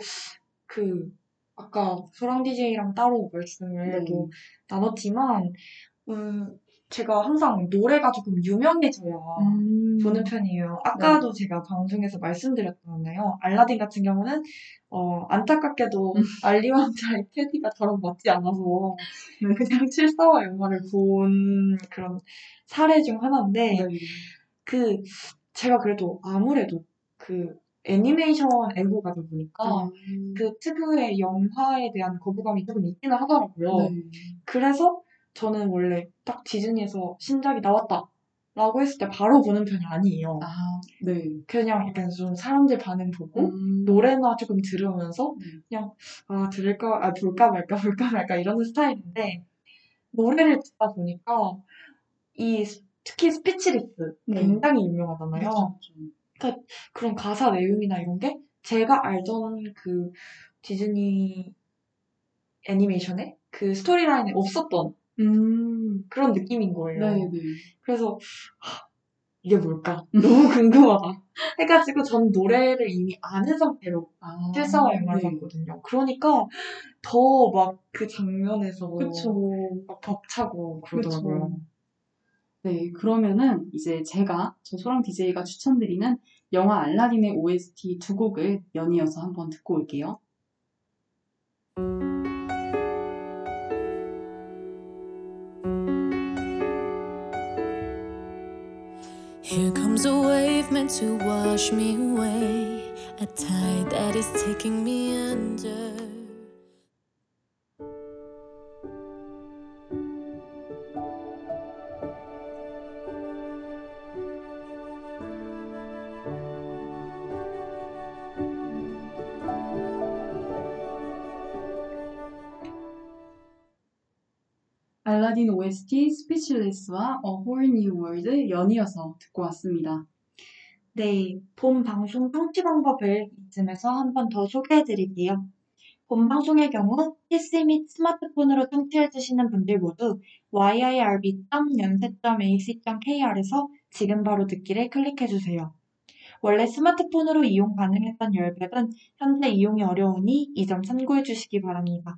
그 아까 소랑 DJ랑 따로 말씀을
네.
또 나눴지만 음 제가 항상 노래가 조금 유명해져야
음.
보는 편이에요. 아까도 제가 방송에서 말씀드렸잖아요. 알라딘 같은 경우는 어 안타깝게도 알리 왕자의 테디가 저랑 맞지 않아서
네.
그냥 칠사와 영화를 본 그런 사례 중 하나인데
네.
그 제가 그래도 아무래도 그 애니메이션 애호가다 보니까
음.
그 특유의 영화에 대한 거부감이 조금 있기는 하더라고요.
네.
그래서 저는 원래 딱 디즈니에서 신작이 나왔다 라고 했을 때 바로 보는 편이 아니에요.
아, 네.
그냥 약간 좀 사람들 반응 보고
음.
노래나 조금 들으면서
네.
그냥 아 들을까 아 볼까 말까 볼까 말까 이러는 스타일인데 노래를 듣다 보니까 이 스- 특히 Speechless
네.
굉장히 유명하잖아요.
그렇죠.
그런 가사 내용이나 이런 게 제가 알던 그 디즈니 애니메이션에 그 스토리라인에 없었던
음.
그런 느낌인 거예요.
네, 네.
그래서 하, 이게 뭘까? [laughs] 너무 궁금하다. 해가지고 전 노래를 이미 아는 상태로
아,
영화를
네.
봤거든요. 그러니까 더 막 그 장면에서
그쵸.
막 벅차고. 그러더라고요.
네, 그러면은 이제 제가 저 소랑 DJ가 추천드리는 영화 알라딘의 OST 두 곡을 연이어서 한번 듣고 올게요.
Here comes a wave meant to wash me away, a tide that is taking me under.
알라딘 OST 스피치레스와 A Whole New World 연이어서 듣고 왔습니다.
네, 본 방송 청취 방법을 이쯤에서 한 번 더 소개해 드릴게요. 본 방송의 경우 PC 및 스마트폰으로 청취해 주시는 분들 모두 yirb.연세.ac.kr에서 지금 바로 듣기를 클릭해 주세요. 원래 스마트폰으로 이용 가능했던 열백은 현재 이용이 어려우니 이 점 참고해 주시기 바랍니다.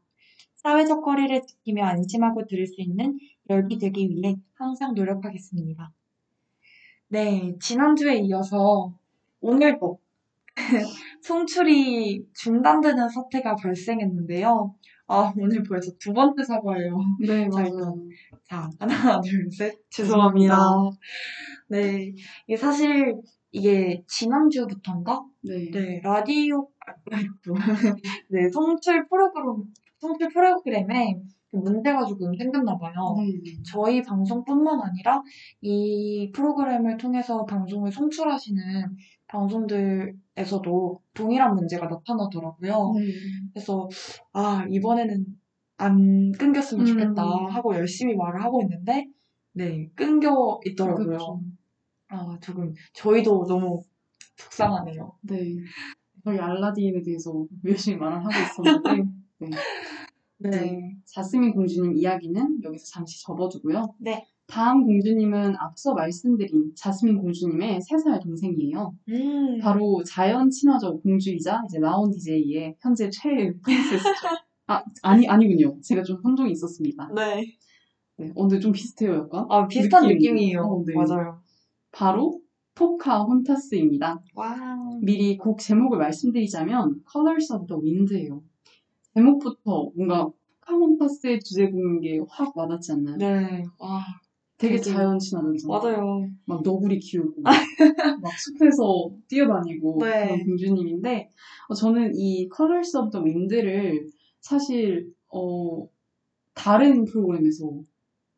사회적 거리를 지키며 안심하고 들을 수 있는 열기 되기 위해 항상 노력하겠습니다. 네, 지난주에 이어서 오늘도 [laughs] 송출이 중단되는 사태가 발생했는데요. 아, 오늘 벌써 두 번째 사과예요.
네, [laughs]
자,
맞아요.
자, 하나, 둘, 셋. [laughs] 죄송합니다. 네, 이게 사실 이게 지난주부터인가?
네.
네, 라디오, 아이고, 네, 송출 프로그램, 송출 프로그램에 그 문제가 조금 생겼나 봐요.
네.
저희 방송뿐만 아니라 이 프로그램을 통해서 방송을 송출하시는 방송들에서도 동일한 문제가 나타나더라고요.
네.
그래서 아 이번에는 안 끊겼으면 좋겠다
음.
하고 열심히 말을 하고 있는데 네 끊겨 있더라고요.
그렇죠.
아 조금 저희도 너무 속상하네요.
네. 저희 알라딘에 대해서 열심히 말을 하고 있었는데, [laughs] 네.
네.
자스민 공주님 이야기는 여기서 잠시 접어두고요.
네.
다음 공주님은 앞서 말씀드린 자스민 공주님의 3살 동생이에요.
음.
바로 자연 친화적 공주이자 이제 라온 DJ의 현재 최애 프린세스죠. [laughs] 아, 아니, 아니군요. 제가 좀 혼동이 있었습니다.
네.
네. 어, 근데 좀 비슷해요, 약간.
아 비슷한
느낌이.
느낌이에요.
어, 네.
맞아요.
바로 포카 혼타스입니다.
와.
미리 곡 제목을 말씀드리자면 Colors of the Wind예요. 제목부터 뭔가 포카혼타스의 주제곡인 게확 와닿지 않나요?
네. 와.
되게
되게-
자연 친화적이잖아요.
맞아요.
막 너구리 키우고 [laughs] 막 숲에서 뛰어다니고
네.
그런 공주님인데 어, 저는 이 Colors of the Wind를 사실 어, 다른 프로그램에서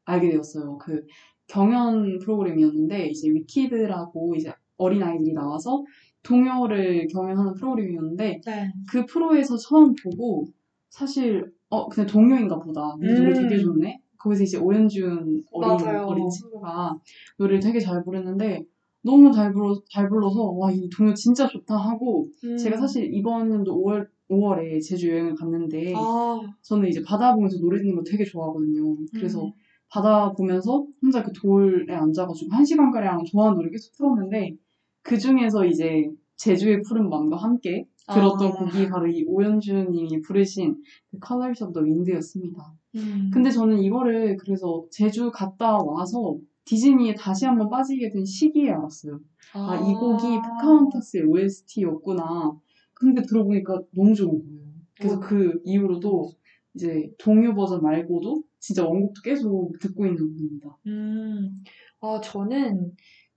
알게 되었어요. 그 경연 프로그램이었는데 이제 위키드라고 이제 어린 아이들이 나와서 동요를 경연하는 프로그램이었는데
네.
그 프로에서 처음 보고 사실 어 그냥 동요인가 보다 이 노래
음.
되게 좋네 거기서 이제 오연준 어린
맞아요.
어린 친구가 노래를 되게 잘 부르는데 너무 잘 불러 잘 불러서 와 이 동요 진짜 좋다 하고
음.
제가 사실 이번 연도 5월 5월에 제주 여행을 갔는데
아.
저는 이제 바다 보면서 노래 듣는 거 되게 좋아하거든요 그래서
음.
바다 보면서 혼자 그 돌에 앉아가지고 한 시간 가량 좋아하는 노래 계속 틀었는데 그 중에서 이제 제주의 푸른 밤과 함께 들었던
아.
곡이 바로 이 오연주님이 부르신 그 Colors of the Wind였습니다.
음.
근데 저는 이거를 그래서 제주 갔다 와서 디즈니에 다시 한번 빠지게 된 시기에 알았어요. 아, 이 곡이 포카혼타스의 OST였구나. 근데 들어보니까 너무 좋은 거예요. 그래서
어.
그 이후로도 이제 동요 버전 말고도 진짜 원곡도 계속 듣고 있는 곡입니다.
음, 아, 저는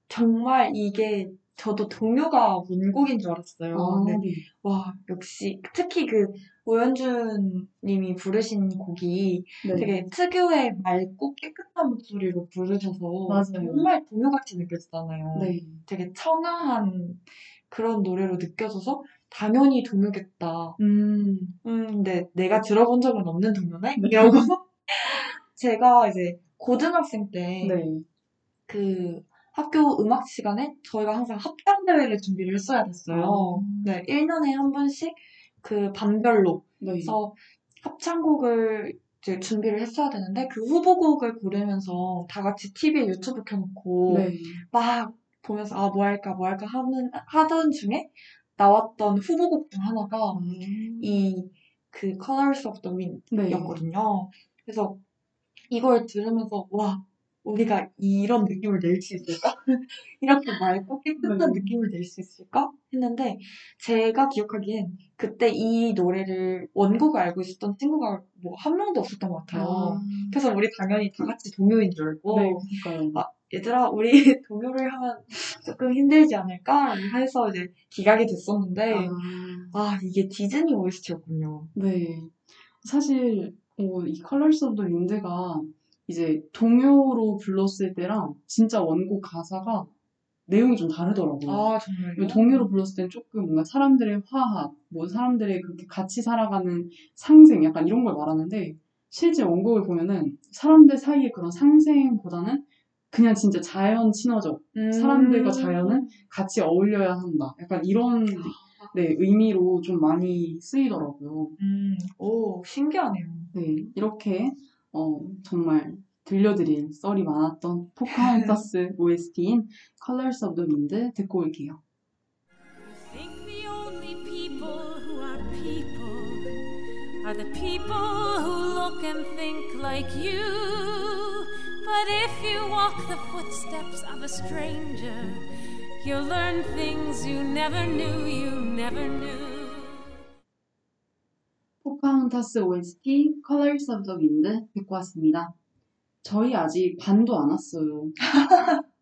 정말 이게 저도 동요가 원곡인 줄 알았어요.
아,
네.
네.
와, 역시 특히 그 오연준 님이 부르신 곡이
네.
되게 특유의 맑고 깨끗한 목소리로 부르셔서
맞아요.
정말 동요같이 느껴지잖아요.
네.
되게 청아한 그런 노래로 느껴져서 당연히 동요겠다.
음,
음, 근데 내가 들어본 적은 없는 동요네? 이러고 [laughs] 제가 이제 고등학생 때
네.
그 학교 음악 시간에 저희가 항상 합창대회를 준비를 했어야 됐어요.
아.
네, 1년에 한 번씩 그 반별로
네.
해서 합창곡을 이제 준비를 했어야 되는데 그 후보곡을 고르면서 다 같이 TV에 유튜브 켜놓고
네.
막 보면서 아 뭐 할까 뭐 할까 하는 하던 중에 나왔던 후보곡 중 하나가 이그 Colors of the Wind
네.
였거든요. 그래서 이걸 들으면서 와 우리가 이런 느낌을 낼 수 있을까? [laughs] 이렇게 맑고 깨끗한
네.
느낌을 낼 수 있을까? 했는데 제가 기억하기엔 그때 이 노래를 원곡을 알고 있었던 친구가 뭐 한 명도 없었던 것 같아요.
아,
그래서 우리 당연히 다 같이 동요인 줄 알고
네, 그러니까요.
아, 얘들아 우리 [laughs] 동요를 하면 조금 힘들지 않을까? 해서 이제 기각이 됐었는데
아,
아 이게 디즈니 OST였군요.
네. 사실, 어, 이 Colors of the Wind가 이제 동요로 불렀을 때랑 진짜 원곡 가사가 내용이 좀 다르더라고요.
아, 정말요?
동요로 불렀을 땐 조금 뭔가 사람들의 화합, 뭐 사람들의 그렇게 같이 살아가는 상생, 약간 이런 걸 말하는데 실제 원곡을 보면은 사람들 사이의 그런 상생보다는 그냥 진짜 자연 친화적,
음.
사람들과 자연은 같이 어울려야 한다. 약간 이런 네, 의미로 좀 많이 쓰이더라고요.
음, 오, 신기하네요.
네, 이렇게 어, 정말 들려드린 썰이 많았던 포카혼타스 OST인 Colors of the Wind 듣고 올게요.
think the only people who are people are the people who look and think like you. But if you walk the footsteps of a stranger, you'll learn things you never knew you never knew.
포카혼타스 OST Colors of the Wind 듣고 왔습니다. 저희 아직 반도 안 왔어요. [laughs]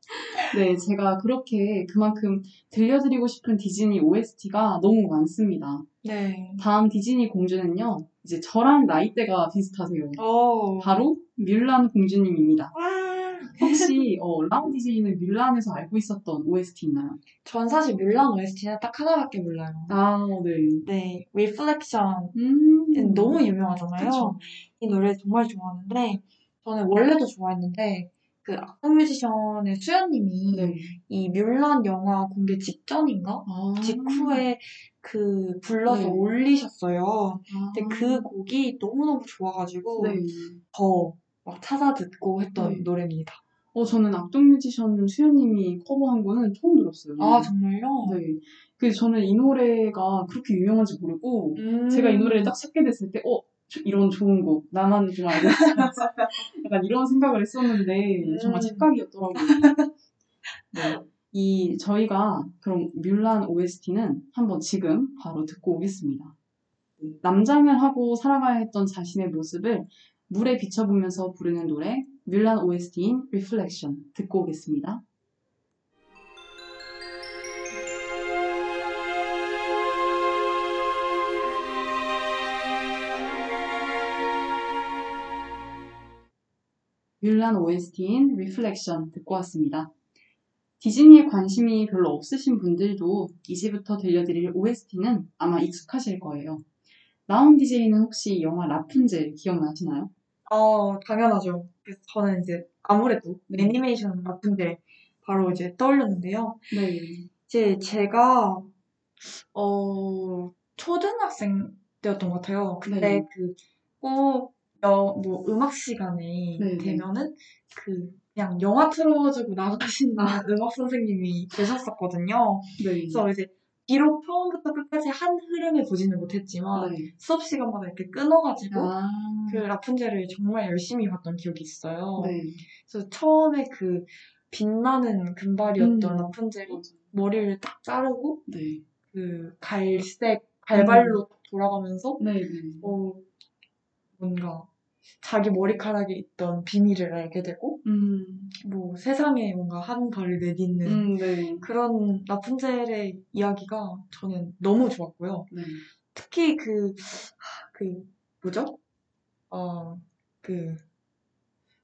네, 제가 그렇게 그만큼 들려드리고 싶은 디즈니 OST가 너무 많습니다.
네.
다음 디즈니 공주는요, 이제 저랑 나이대가 비슷하세요.
오.
바로 뮬란 공주님입니다.
와.
혹시 [laughs] 어, 라운 디제이는 뮬란에서 알고 있었던 OST 있나요?
전 사실 뮬란 OST는 딱 하나밖에 몰라요.
아, 네.
네, Reflection
음.
너무 유명하잖아요.
그쵸.
이 노래 정말 좋아하는데 저는 원래도 좋아했는데 그 악동 뮤지션의 수현님이
네.
이 뮬란 영화 공개 직전인가?
아.
직후에 그 불러서
네.
올리셨어요.
아.
근데 그 곡이 너무너무 좋아가지고
네.
더 막 찾아 듣고 했던
네.
노래입니다.
어, 저는 악동 뮤지션 수현님이 커버한 거는 처음 들었어요.
아 정말요?
네. 그래서 저는 이 노래가 그렇게 유명한지 모르고
음.
제가 이 노래를 딱 찾게 됐을 때, 어, 저- 이런 좋은 곡, 나만 좀 알고 있어야지. [laughs] 약간 이런 생각을 했었는데, 정말
음.
착각이었더라고요. 네. 이, 저희가 그럼 뮬란 OST는 한번 지금 바로 듣고 오겠습니다. 네. 남장을 하고 살아가야 했던 자신의 모습을 물에 비춰보면서 부르는 노래, 뮬란 OST인 Reflection 듣고 오겠습니다. 뮬란 OST인 Reflection 듣고 왔습니다. 디즈니에 관심이 별로 없으신 분들도 이제부터 들려드릴 OST는 아마 익숙하실 거예요. 나온 DJ는 혹시 영화 라푼젤 기억나시나요?
어, 당연하죠. 그래서 저는 이제 아무래도 애니메이션 라푼젤 바로 이제 떠올렸는데요.
네.
이제 제가 어 초등학생 때였던 것 같아요. 근데
네.
그꼭 뭐 음악 시간에
네, 네.
되면은 그 그냥 영화 틀어주고 나가시는 [laughs] 음악 선생님이 계셨었거든요.
네.
그래서 이제 비록 처음부터 끝까지 한 흐름을 보지는 못했지만
네.
수업 시간마다 이렇게 끊어가지고
아,
그 라푼젤을 정말 열심히 봤던 기억이 있어요.
네.
그래서 처음에 그 빛나는 금발이었던
음.
라푼젤이. 머리를 딱 자르고
네.
그 갈색 갈발로 돌아가면서
네. 네.
어 뭔가 자기 머리카락에 있던 비밀을 알게 되고
음,
뭐 세상에 뭔가 한 발을 내딛는
음, 네.
그런 라푼젤의 이야기가 저는 너무 좋았고요.
네.
특히 그, 하, 그, 뭐죠? 어, 그,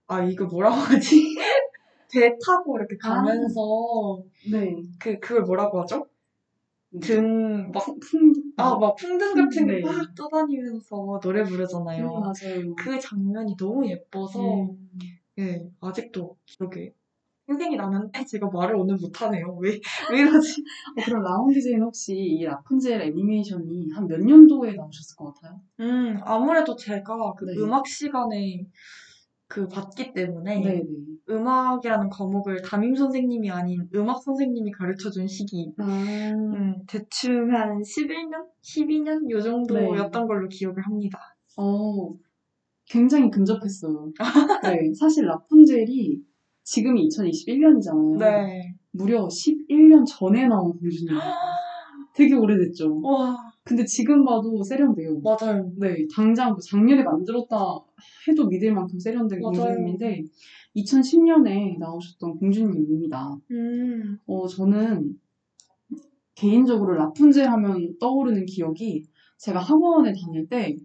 아, 이거 뭐라고 하지? [laughs] 배 타고 이렇게 가면서,
네.
그, 그걸 뭐라고 하죠? 등, 막,
풍,
아, 막 풍등 같은 게
네.
막 떠다니면서 노래 부르잖아요.
음, 맞아요.
그 장면이 너무 예뻐서,
음,
예, 아직도 기억에 생생히 나는데 제가 말을 오늘 못하네요. 왜, 왜 이러지? [laughs]
어, 그럼 라운 디제이는 혹시 이 라푼젤 애니메이션이 한 몇 년도에 나오셨을 것 같아요?
음, 아무래도 제가 그
네.
음악 시간에 그 봤기 때문에
네. 네.
음악이라는 과목을 담임 선생님이 아닌 음악 선생님이 가르쳐 준 시기
아,
음, 대충 한 11년? 12년? 요 정도였던 걸로 기억을 합니다.
어, 굉장히 근접했어요. 네. 사실 라푼젤이 지금이 2021년이잖아요.
네.
무려 11년 전에 나온 공주님이에요. [gasps] 되게 오래됐죠.
와,
근데 지금 봐도 세련돼요.
맞아요.
네, 당장 그 작년에 만들었다 해도 믿을 만큼 세련된
맞아요.
공주님인데 2010년에 나오셨던 공주님입니다.
음,
어, 저는 개인적으로 라푼젤 하면 떠오르는 기억이 제가 학원에 다닐 때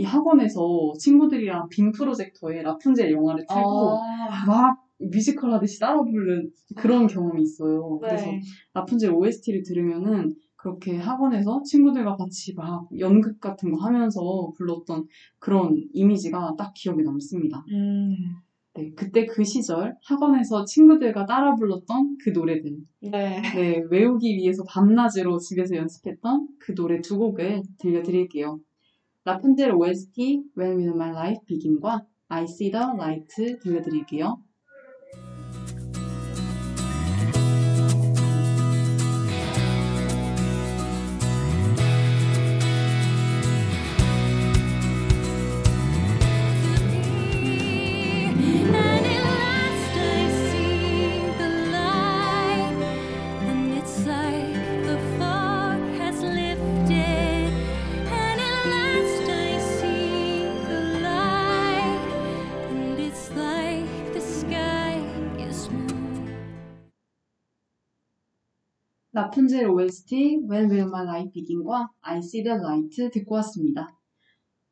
이 학원에서 친구들이랑 빔 프로젝터에 라푼젤 영화를 틀고
아,
막 뮤지컬 하듯이 따라 부르는 그런 경험이 있어요. 그래서
네.
라푼젤 OST를 들으면은 그렇게 학원에서 친구들과 같이 막 연극 같은 거 하면서 불렀던 그런 이미지가 딱 기억에 남습니다.
음,
네, 그때 그 시절 학원에서 친구들과 따라 불렀던 그 노래들,
네.
네, 외우기 위해서 밤낮으로 집에서 연습했던 그 노래 두 곡을 들려드릴게요. 라푼젤 OST When Will My Life Begin과 I See the Light 들려드릴게요. 라푼젤 OST When Will My Life Begin과 I See the Light 듣고 왔습니다.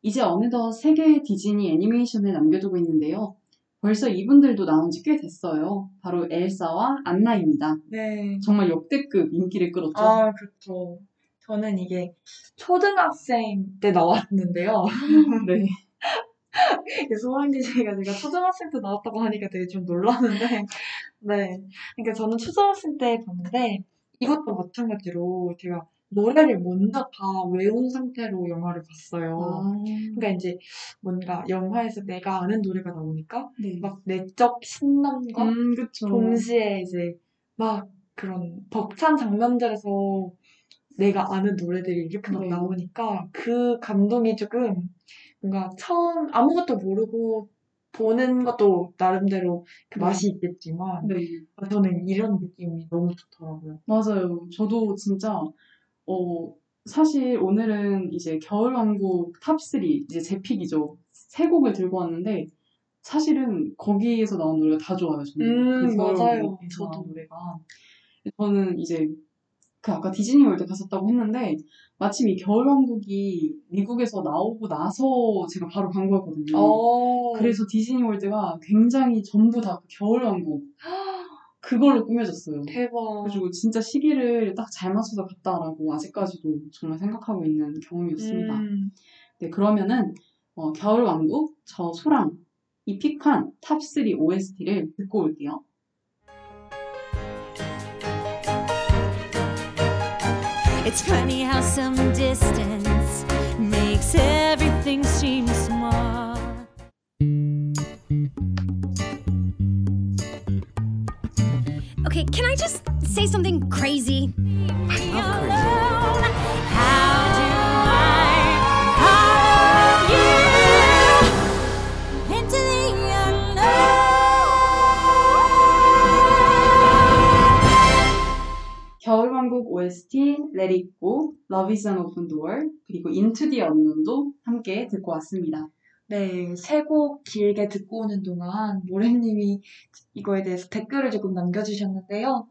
이제 어느덧 세 개의 디즈니 애니메이션을 남겨두고 있는데요. 벌써 이분들도 나온 지 꽤 됐어요. 바로 엘사와 안나입니다.
네.
정말 역대급 인기를 끌었죠.
아, 그렇죠. 저는 이게 초등학생 때 나왔는데요. [laughs]
네.
소랑 DJ가 제가 초등학생 때 나왔다고 하니까 되게 좀 놀랐는데, 네. 그러니까 저는 초등학생 때 봤는데, 이것도 마찬가지로 제가 노래를 먼저 다 외운 상태로 영화를 봤어요.
아,
그러니까 이제 뭔가 영화에서 내가 아는 노래가 나오니까
네.
막 내적 신남과
음.
동시에 이제 막 그런 벅찬 장면들에서 내가 아는 노래들이 이렇게 막
네.
나오니까 그 감동이 조금 뭔가 처음 아무것도 모르고 보는 것도 나름대로 그
네.
맛이 있겠지만
네.
저는 이런 느낌이 너무 좋더라고요.
맞아요. 저도 진짜, 어, 사실 오늘은 이제 겨울왕국 top3, 이제 제 pick이죠. 세 곡을 들고 왔는데, 사실은 거기에서 나온 노래가 다 좋아요, 저는.
음,
그
맞아요. 저도.
노래가. 저는 이제, 그 아까 디즈니 월드 갔었다고 했는데, 마침 이 겨울 왕국이 미국에서 나오고 나서 제가 바로 간 거였거든요.
어.
그래서 디즈니 월드가 굉장히 전부 다 그 겨울 왕국, [gasps] 그걸로 꾸며졌어요.
대박.
그래가지고 진짜 시기를 딱 잘 맞춰서 갔다라고 아직까지도 정말 생각하고 있는 경험이었습니다.
음,
네, 그러면은 어, 겨울 왕국, 저 소랑이 pick한 top3 OST를 듣고 올게요.
It's funny how some distance makes everything seem small.
Okay, can I just say something crazy?
How do
겨울왕국 OST Let It Go, Love is an Open Door, 그리고 Into the Unknown도 함께 듣고 왔습니다.
네, 세 곡 길게 듣고 오는 동안 모래님이 이거에 대해서 댓글을 조금 남겨주셨는데요.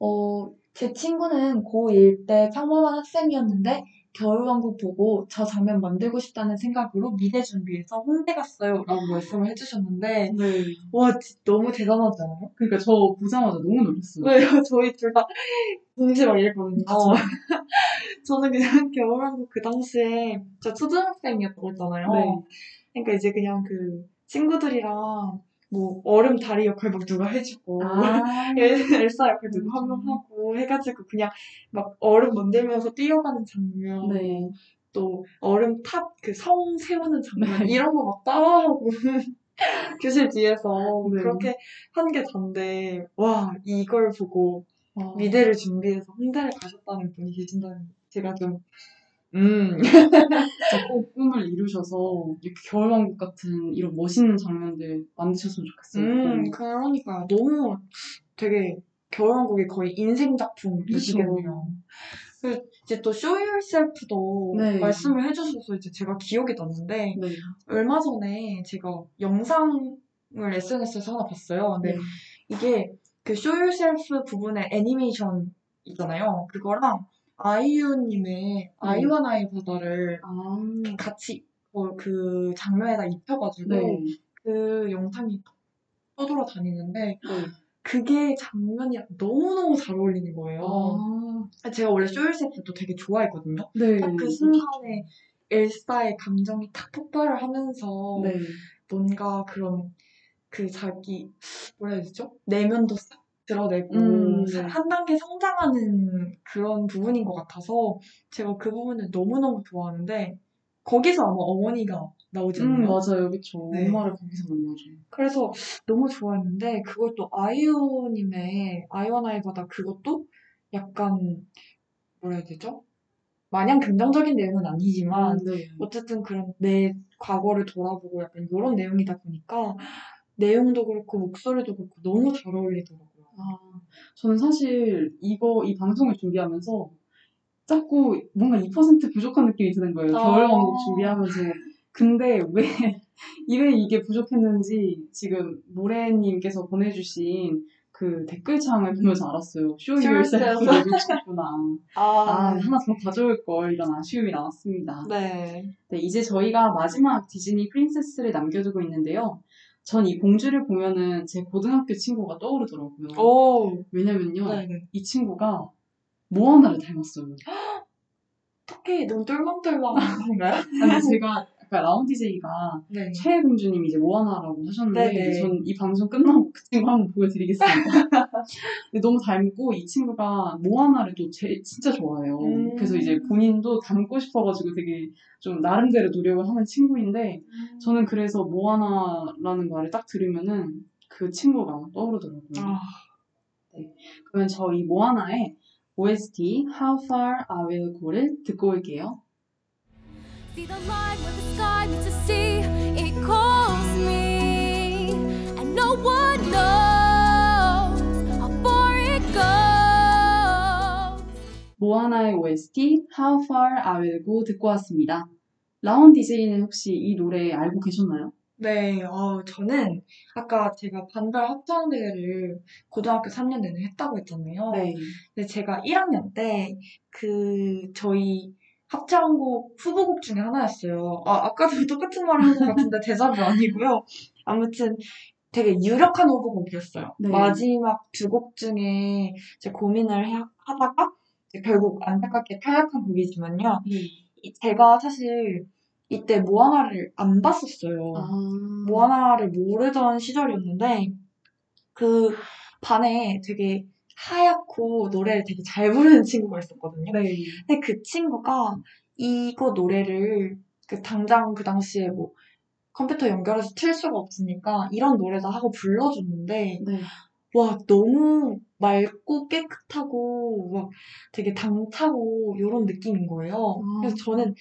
어, 제 친구는 고1 때 평범한 학생이었는데 겨울왕국 보고 저 장면 만들고 싶다는 생각으로 미대 준비해서 홍대 갔어요 라고 말씀을 해주셨는데
네.
와, 너무 대단하지 않아요?
그러니까 저 보자마자 너무 놀랐어요.
네, [laughs] 저희 둘 다 동시에 막 이랬거든요. [laughs] 저는 그냥 겨울왕국 그 당시에 저 초등학생이었다고 했잖아요.
네.
그러니까 이제 그냥 그 친구들이랑 뭐 얼음 다리 역할 막 누가 해주고
아, [laughs]
엘- 엘사 역할 누가
음.
한명 하고 해가지고 그냥 막 얼음 만들면서 뛰어가는 장면
네.
또 얼음 탑 그 성 세우는 장면
네.
이런 거 막 따라하고 [laughs] 교실 뒤에서
네.
그렇게 한게 단데 와 이걸 보고
어,
미대를 준비해서 홍대를 가셨다는 분이 계신다니 제가 좀 음. [laughs]
진짜 꼭 꿈을 이루셔서 이렇게 겨울왕국 같은 이런 멋있는 장면들 만드셨으면 좋겠어요.
음, 그러니까 너무 되게 겨울왕국이 거의 인생 작품이시겠네요. 그리고 이제 또 Show Yourself도
네.
말씀을 해주셔서 이제 제가 기억이 났는데
네.
얼마 전에 제가 영상을 SNS에서 하나 봤어요. 근데
네.
이게 그 Show Yourself 부분의 애니메이션 있잖아요. 그거랑 아이유님의 아이와 나의 바다를
아,
같이 어, 그 장면에다 입혀가지고
네.
그 영상이 떠돌아 다니는데
네.
그게 장면이 너무너무 잘 어울리는 거예요.
아,
제가 원래 쇼일세트도 되게 좋아했거든요.
네.
딱그 순간에 엘사의 감정이 탁 폭발을 하면서
네.
뭔가 그런 그 자기 뭐라 해야 되죠? 내면도 싹 드러내고
음, 네.
한 단계 성장하는 그런 부분인 것 같아서 제가 그 부분을 너무너무 좋아하는데 거기서 아마 어머니가 나오지
음,
않나요?
맞아요. 그쵸.
네.
엄마를 거기서 만나죠.
그래서 너무 좋아했는데 그걸 또 아이오님의 아이원 아이바다 그것도 약간 뭐라 해야 되죠? 마냥 긍정적인 내용은 아니지만
네.
어쨌든 그런 내 과거를 돌아보고 약간 이런 내용이다 보니까 내용도 그렇고 목소리도 그렇고 너무 잘 어울리더라고요.
아, 저는 사실 이거, 이 방송을 준비하면서 자꾸 뭔가 2% 부족한 느낌이 드는 거예요.
아.
겨울 왕국 준비하면서. 근데 왜, [laughs] 왜 이게 부족했는지 지금 모래님께서 보내주신 그 댓글창을 보면서 알았어요. Show yourself 내주셨구나. 아,
아,
하나 더 가져올 걸 이런 아쉬움이 남았습니다.
네.
네, 이제 저희가 마지막 디즈니 프린세스를 남겨두고 있는데요. 전이 공주를 보면은 제 고등학교 친구가 떠오르더라고요.
오,
왜냐면요,
네 네.
이 친구가 모아나를 닮았어요.
어떻게 너무 똘망똘망한가요?
근데 제가 아까 라운 DJ가
네.
최애 공주님이 이제 모아나라고 하셨는데
네네.
전이 방송 끝나고 그 친구 한번 보여드리겠습니다. [laughs] 근데 너무 닮고 이 친구가 모아나를 또 제, 진짜 좋아해요.
음.
그래서 이제 본인도 닮고 싶어가지고 되게 좀 나름대로 노력을 하는 친구인데 저는 그래서 모아나라는 말을 딱 들으면은 그 친구가 떠오르더라고요.
아,
그러면 저이 모아나의 OST How Far I Will Go를 듣고 올게요.
See the line where the sky meets the sea. It calls me, and no one knows
모아나의 OST How Far I Will Go 듣고 왔습니다. 라온 DJ는 혹시 이 노래 알고 계셨나요?
네, 어, 저는 아까 제가 반달 합창대회를 고등학교 3년 내내 했다고 했잖아요.
네.
근데 제가 1학년 때 그 저희 합창곡 후보곡 중에 하나였어요. 아, 아까도 [laughs] 똑같은 말 하는 것 같은데 대답이 아니고요. 아무튼 되게 유력한 후보곡이었어요.
네.
마지막 두 곡 중에 이제 고민을 해- 하다가 결국 안타깝게 탈락한 곡이지만요. 이- 제가 사실 이때 모아나를 안 봤었어요.
아,
모아나를 모르던 시절이었는데 그 반에 되게 하얗고 노래를 되게 잘 부르는 친구가 있었거든요.
네.
근데 그 친구가 이거 노래를 그 당장 그 당시에 뭐 컴퓨터 연결해서 틀 수가 없으니까 이런 노래다 하고 불러줬는데
네.
와 너무 맑고 깨끗하고 막 되게 당차고 이런 느낌인 거예요.
아.
그래서 저는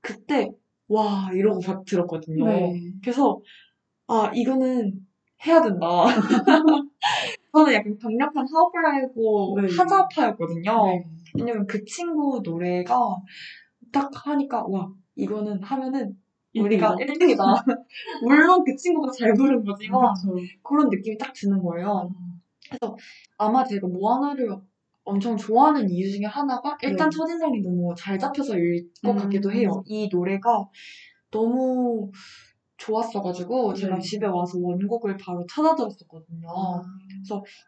그때 와 이러고 막 들었거든요.
네.
그래서 아 이거는 해야 된다. [laughs] 저는 약간 강력한 하우프라이고
네.
하자파였거든요.
네.
왜냐면 그 친구 노래가 딱 하니까 와 이거는 하면은 우리가 1등이다. [laughs] 물론 그 친구가 잘 부른 거지만. 그런 느낌이 딱 드는 거예요. 그래서 아마 제가 모아나를 엄청 좋아하는 이유 중에 하나가 일단
네.
첫인상이 너무 잘 잡혀서일 것
음.
같기도 해요. 이 노래가 너무 좋았어가지고 제가
네.
집에 와서 원곡을 바로 찾아 들었었거든요.
아,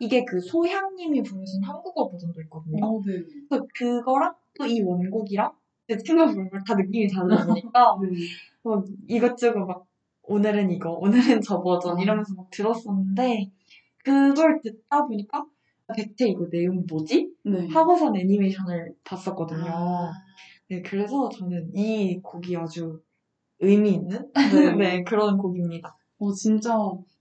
이게 그 소향님이 부르신 한국어 버전도 있거든요.
어, 네.
그래서 그거랑 또 이 원곡이랑 제 친구가 부른 걸다 느낌이 다르니까 [laughs]
네.
막 이것저것 막 오늘은 이거, 오늘은 저 버전
아.
이러면서 막 들었었는데 그걸 듣다 보니까 대체 이거 내용이 뭐지?
네.
하고선 애니메이션을 봤었거든요.
아,
네, 그래서 저는 이 곡이 아주 의미 있는
네. [laughs]
네, 그런 곡입니다.
어, 진짜,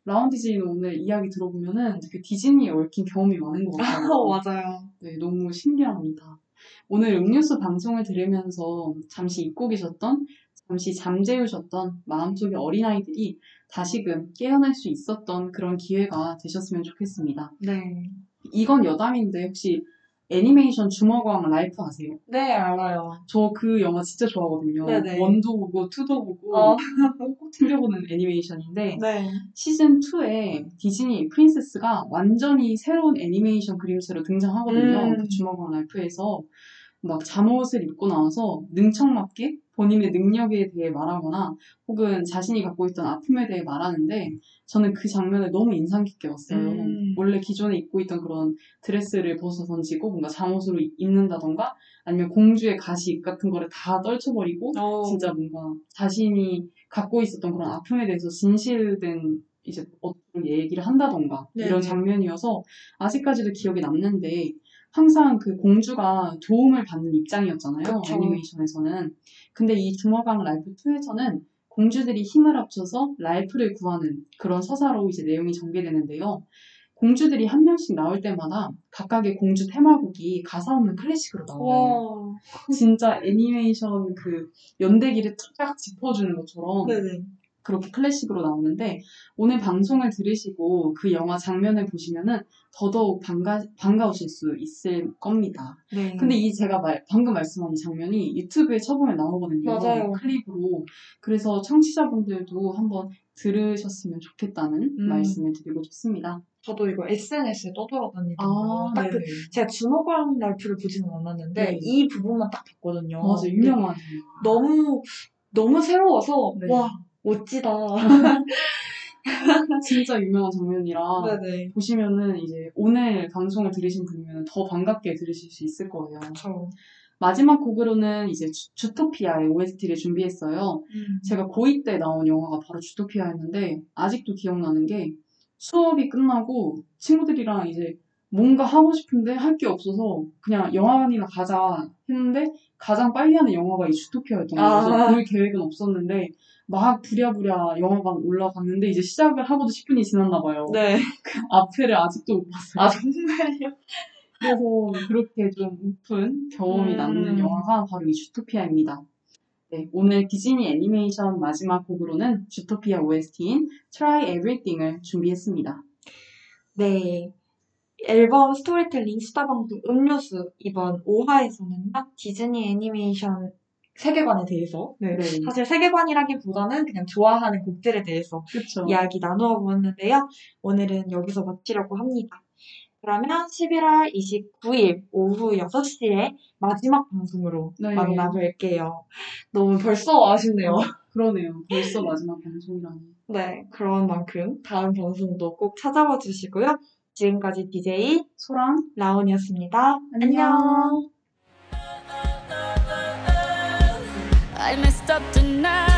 라운 DJ는 오늘 이야기 들어보면은 되게 디즈니에 얽힌 경험이 많은 것 같아요. [laughs]
맞아요.
네, 너무 신기합니다. 오늘 음료수 방송을 들으면서 잠시 잊고 계셨던, 잠시 잠재우셨던 마음속의 어린아이들이 다시금 깨어날 수 있었던 그런 기회가 되셨으면 좋겠습니다.
네.
이건 여담인데 혹시 애니메이션 주먹왕 랄프 아세요?
네, 알아요.
저 그 영화 진짜 좋아하거든요.
네네.
one도 보고 two도 보고
어. [laughs]
꼭 챙겨보는 애니메이션인데
네.
시즌 2에 디즈니 princess가 완전히 새로운 애니메이션 그림체로 등장하거든요.
음.
그 주먹왕 랄프에서 막 잠옷을 입고 나와서 능청맞게 본인의 능력에 대해 말하거나 혹은 자신이 갖고 있던 아픔에 대해 말하는데 저는 그 장면을 너무 인상 깊게 봤어요.
음.
원래 기존에 입고 있던 그런 드레스를 벗어 던지고 뭔가 잠옷으로 입는다던가 아니면 공주의 가식 같은 거를 다 떨쳐버리고
어.
진짜 뭔가 자신이 갖고 있었던 그런 아픔에 대해서 진실된 이제 어떤 얘기를 한다던가
네.
이런 장면이어서 아직까지도 기억에 남는데 항상 그 공주가 도움을 받는 입장이었잖아요
그쵸.
애니메이션에서는 근데 이 주먹왕 랄프 2에서는 공주들이 힘을 합쳐서 랄프를 구하는 그런 서사로 이제 내용이 전개되는데요. 공주들이 한 명씩 나올 때마다 각각의 공주 테마곡이 가사 없는 클래식으로 나와요.
와.
진짜 애니메이션 그 연대기를 쫙 짚어주는 것처럼
네네.
그렇게 클래식으로 나오는데 오늘 방송을 들으시고 그 영화 장면을 보시면은 더더욱 반가, 반가우실 수 있을 겁니다.
네.
근데 이 제가 말- 방금 말씀한 이 장면이 유튜브에 쳐보면 나오거든요.
맞아요.
클립으로. 그래서 청취자분들도 한번 들으셨으면 좋겠다는
음.
말씀을 드리고 싶습니다.
저도 이거 SNS에 떠돌아다니던
아.
딱 그. 제가 주먹왕 랄프를 보지는 않았는데
네.
이 부분만 딱 봤거든요.
맞아,
근데
유명한.
너무 너무 새로워서
네.
와 멋지다. [laughs]
진짜 유명한 장면이라
네네.
보시면은 이제 오늘 방송을 들으신 분이면 더 반갑게 들으실 수 있을 거예요.
저
마지막 곡으로는 이제 주, 토피아의 OST를 준비했어요. 제가 고2 때 나온 영화가 바로 주토피아였는데 아직도 기억나는 게 수업이 끝나고 친구들이랑 이제 뭔가 하고 싶은데 할 게 없어서 그냥 영화관이나 가자 했는데 가장 빨리 하는 영화가 이 주토피아였던 거예요.
아.
그래서 볼 계획은 없었는데 막 부랴부랴 영화관 올라갔는데 이제 시작을 하고도 10분이 지났나 봐요.
네. [laughs]
앞에를 아직도 못 봤어요.
아 정말요?
그래서 그렇게 좀 우픈 경험이
음.
남는 영화가 바로 이 주토피아입니다. 네, 오늘 디즈니 애니메이션 마지막 곡으로는 주토피아 OST인 Try Everything을 준비했습니다.
네. 앨범 스토리텔링 수다방송 음료수 이번 5화에서는요 디즈니 애니메이션 세계관에 대해서 네.
네,
사실 세계관이라기보다는 그냥 좋아하는 곡들에 대해서
그렇죠.
이야기 나누어 보았는데요. 오늘은 여기서 마치려고 합니다. 그러면 11월 29일 오후 6시에 마지막 방송으로
네.
만나 뵐게요. 너무 벌써 아쉽네요.
그러네요. 벌써 마지막 방송이라니.
네, 그런 만큼 다음 방송도 꼭 찾아와 주시고요. 지금까지 DJ
소랑
라온이었습니다.
안녕.
안녕.
Up tonight.